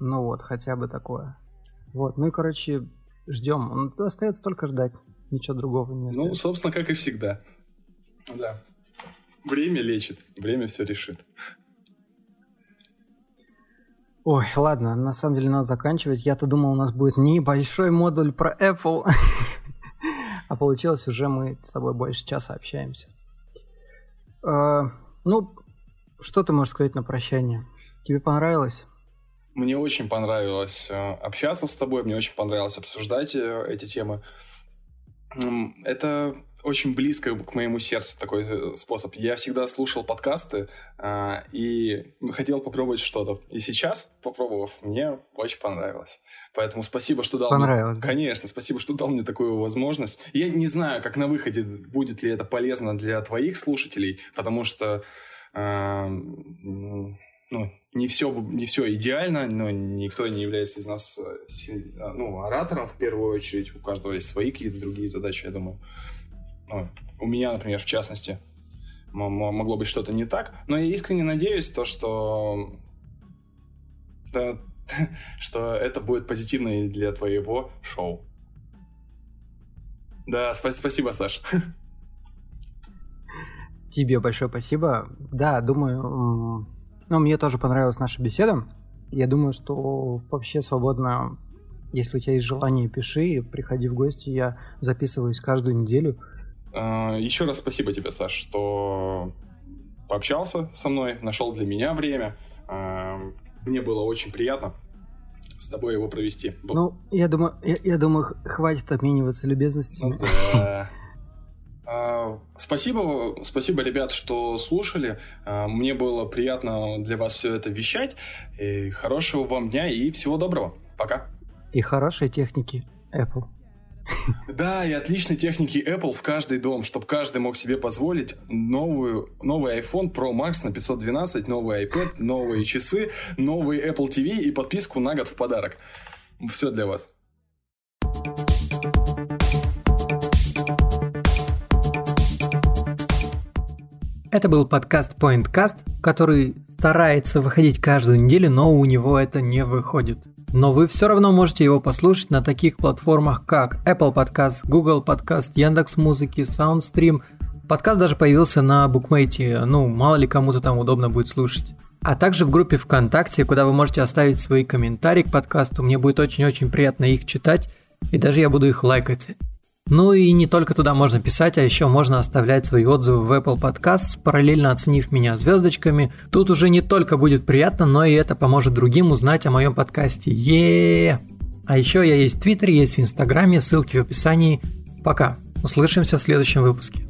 Speaker 1: Ну вот, хотя бы такое. Вот, ну и, короче, ждем. Остается только ждать. Ничего другого не ну, остается.
Speaker 5: Ну, собственно, как и всегда. Да. Время лечит, время все решит.
Speaker 1: Ой, ладно, на самом деле надо заканчивать. Я-то думал, у нас будет небольшой модуль про Apple. а получилось уже мы с тобой больше часа общаемся. А, ну, что ты можешь сказать на прощание? Тебе понравилось?
Speaker 5: Мне очень понравилось э, общаться с тобой, мне очень понравилось обсуждать э, эти темы. Это очень близко к моему сердцу такой э, способ. Я всегда слушал подкасты а, и хотел попробовать что-то. И сейчас, попробовав, мне очень понравилось. Поэтому спасибо, что дал
Speaker 1: понравилось,
Speaker 5: мне...
Speaker 1: Да?
Speaker 5: Конечно, спасибо, что дал мне такую возможность. Я не знаю, как на выходе будет ли это полезно для твоих слушателей, потому что а, ну, не все, не все идеально, но никто не является из нас э, ну, оратором в первую очередь. У каждого есть свои какие-то другие задачи, я думаю. У меня, например, в частности, могло быть что-то не так. Но я искренне надеюсь, то, что, да, что это будет позитивно и для твоего шоу. Да, спа- спасибо, Саш.
Speaker 1: Тебе большое спасибо. Да, думаю, ну, мне тоже понравилась наша беседа. Я думаю, что вообще свободно, если у тебя есть желание, пиши, приходи в гости. Я записываюсь каждую неделю.
Speaker 5: А, Еще раз спасибо тебе, Саш, что пообщался со мной, нашел для меня время. А, мне было очень приятно с тобой его провести.
Speaker 1: Ну, я думаю, я, я думаю, хватит обмениваться любезностями.
Speaker 5: Ну, да. А, спасибо, спасибо, ребят, что слушали. Мне было приятно для вас все это вещать. И хорошего вам дня и всего доброго. Пока.
Speaker 1: И хорошей техники Apple.
Speaker 5: Да, и отличной техники Apple в каждый дом, чтобы каждый мог себе позволить новую, новый iPhone Pro Max на 512, новый iPad, новые часы, новый Apple TV и подписку на год в подарок. Все для вас.
Speaker 1: Это был подкаст PointCast, который старается выходить каждую неделю, но у него это не выходит. Но вы все равно можете его послушать на таких платформах, как Apple Podcast, Google Podcast, Яндекс Музыки, SoundStream. Подкаст даже появился на букмейте, ну, мало ли кому-то там удобно будет слушать. А также в группе ВКонтакте, куда вы можете оставить свои комментарии к подкасту. Мне будет очень-очень приятно их читать, и даже я буду их лайкать. Ну и не только туда можно писать, а еще можно оставлять свои отзывы в Apple Podcasts, параллельно оценив меня звездочками. Тут уже не только будет приятно, но и это поможет другим узнать о моем подкасте. е А еще я есть в Твиттере, есть в Инстаграме, ссылки в описании. Пока. Услышимся в следующем выпуске.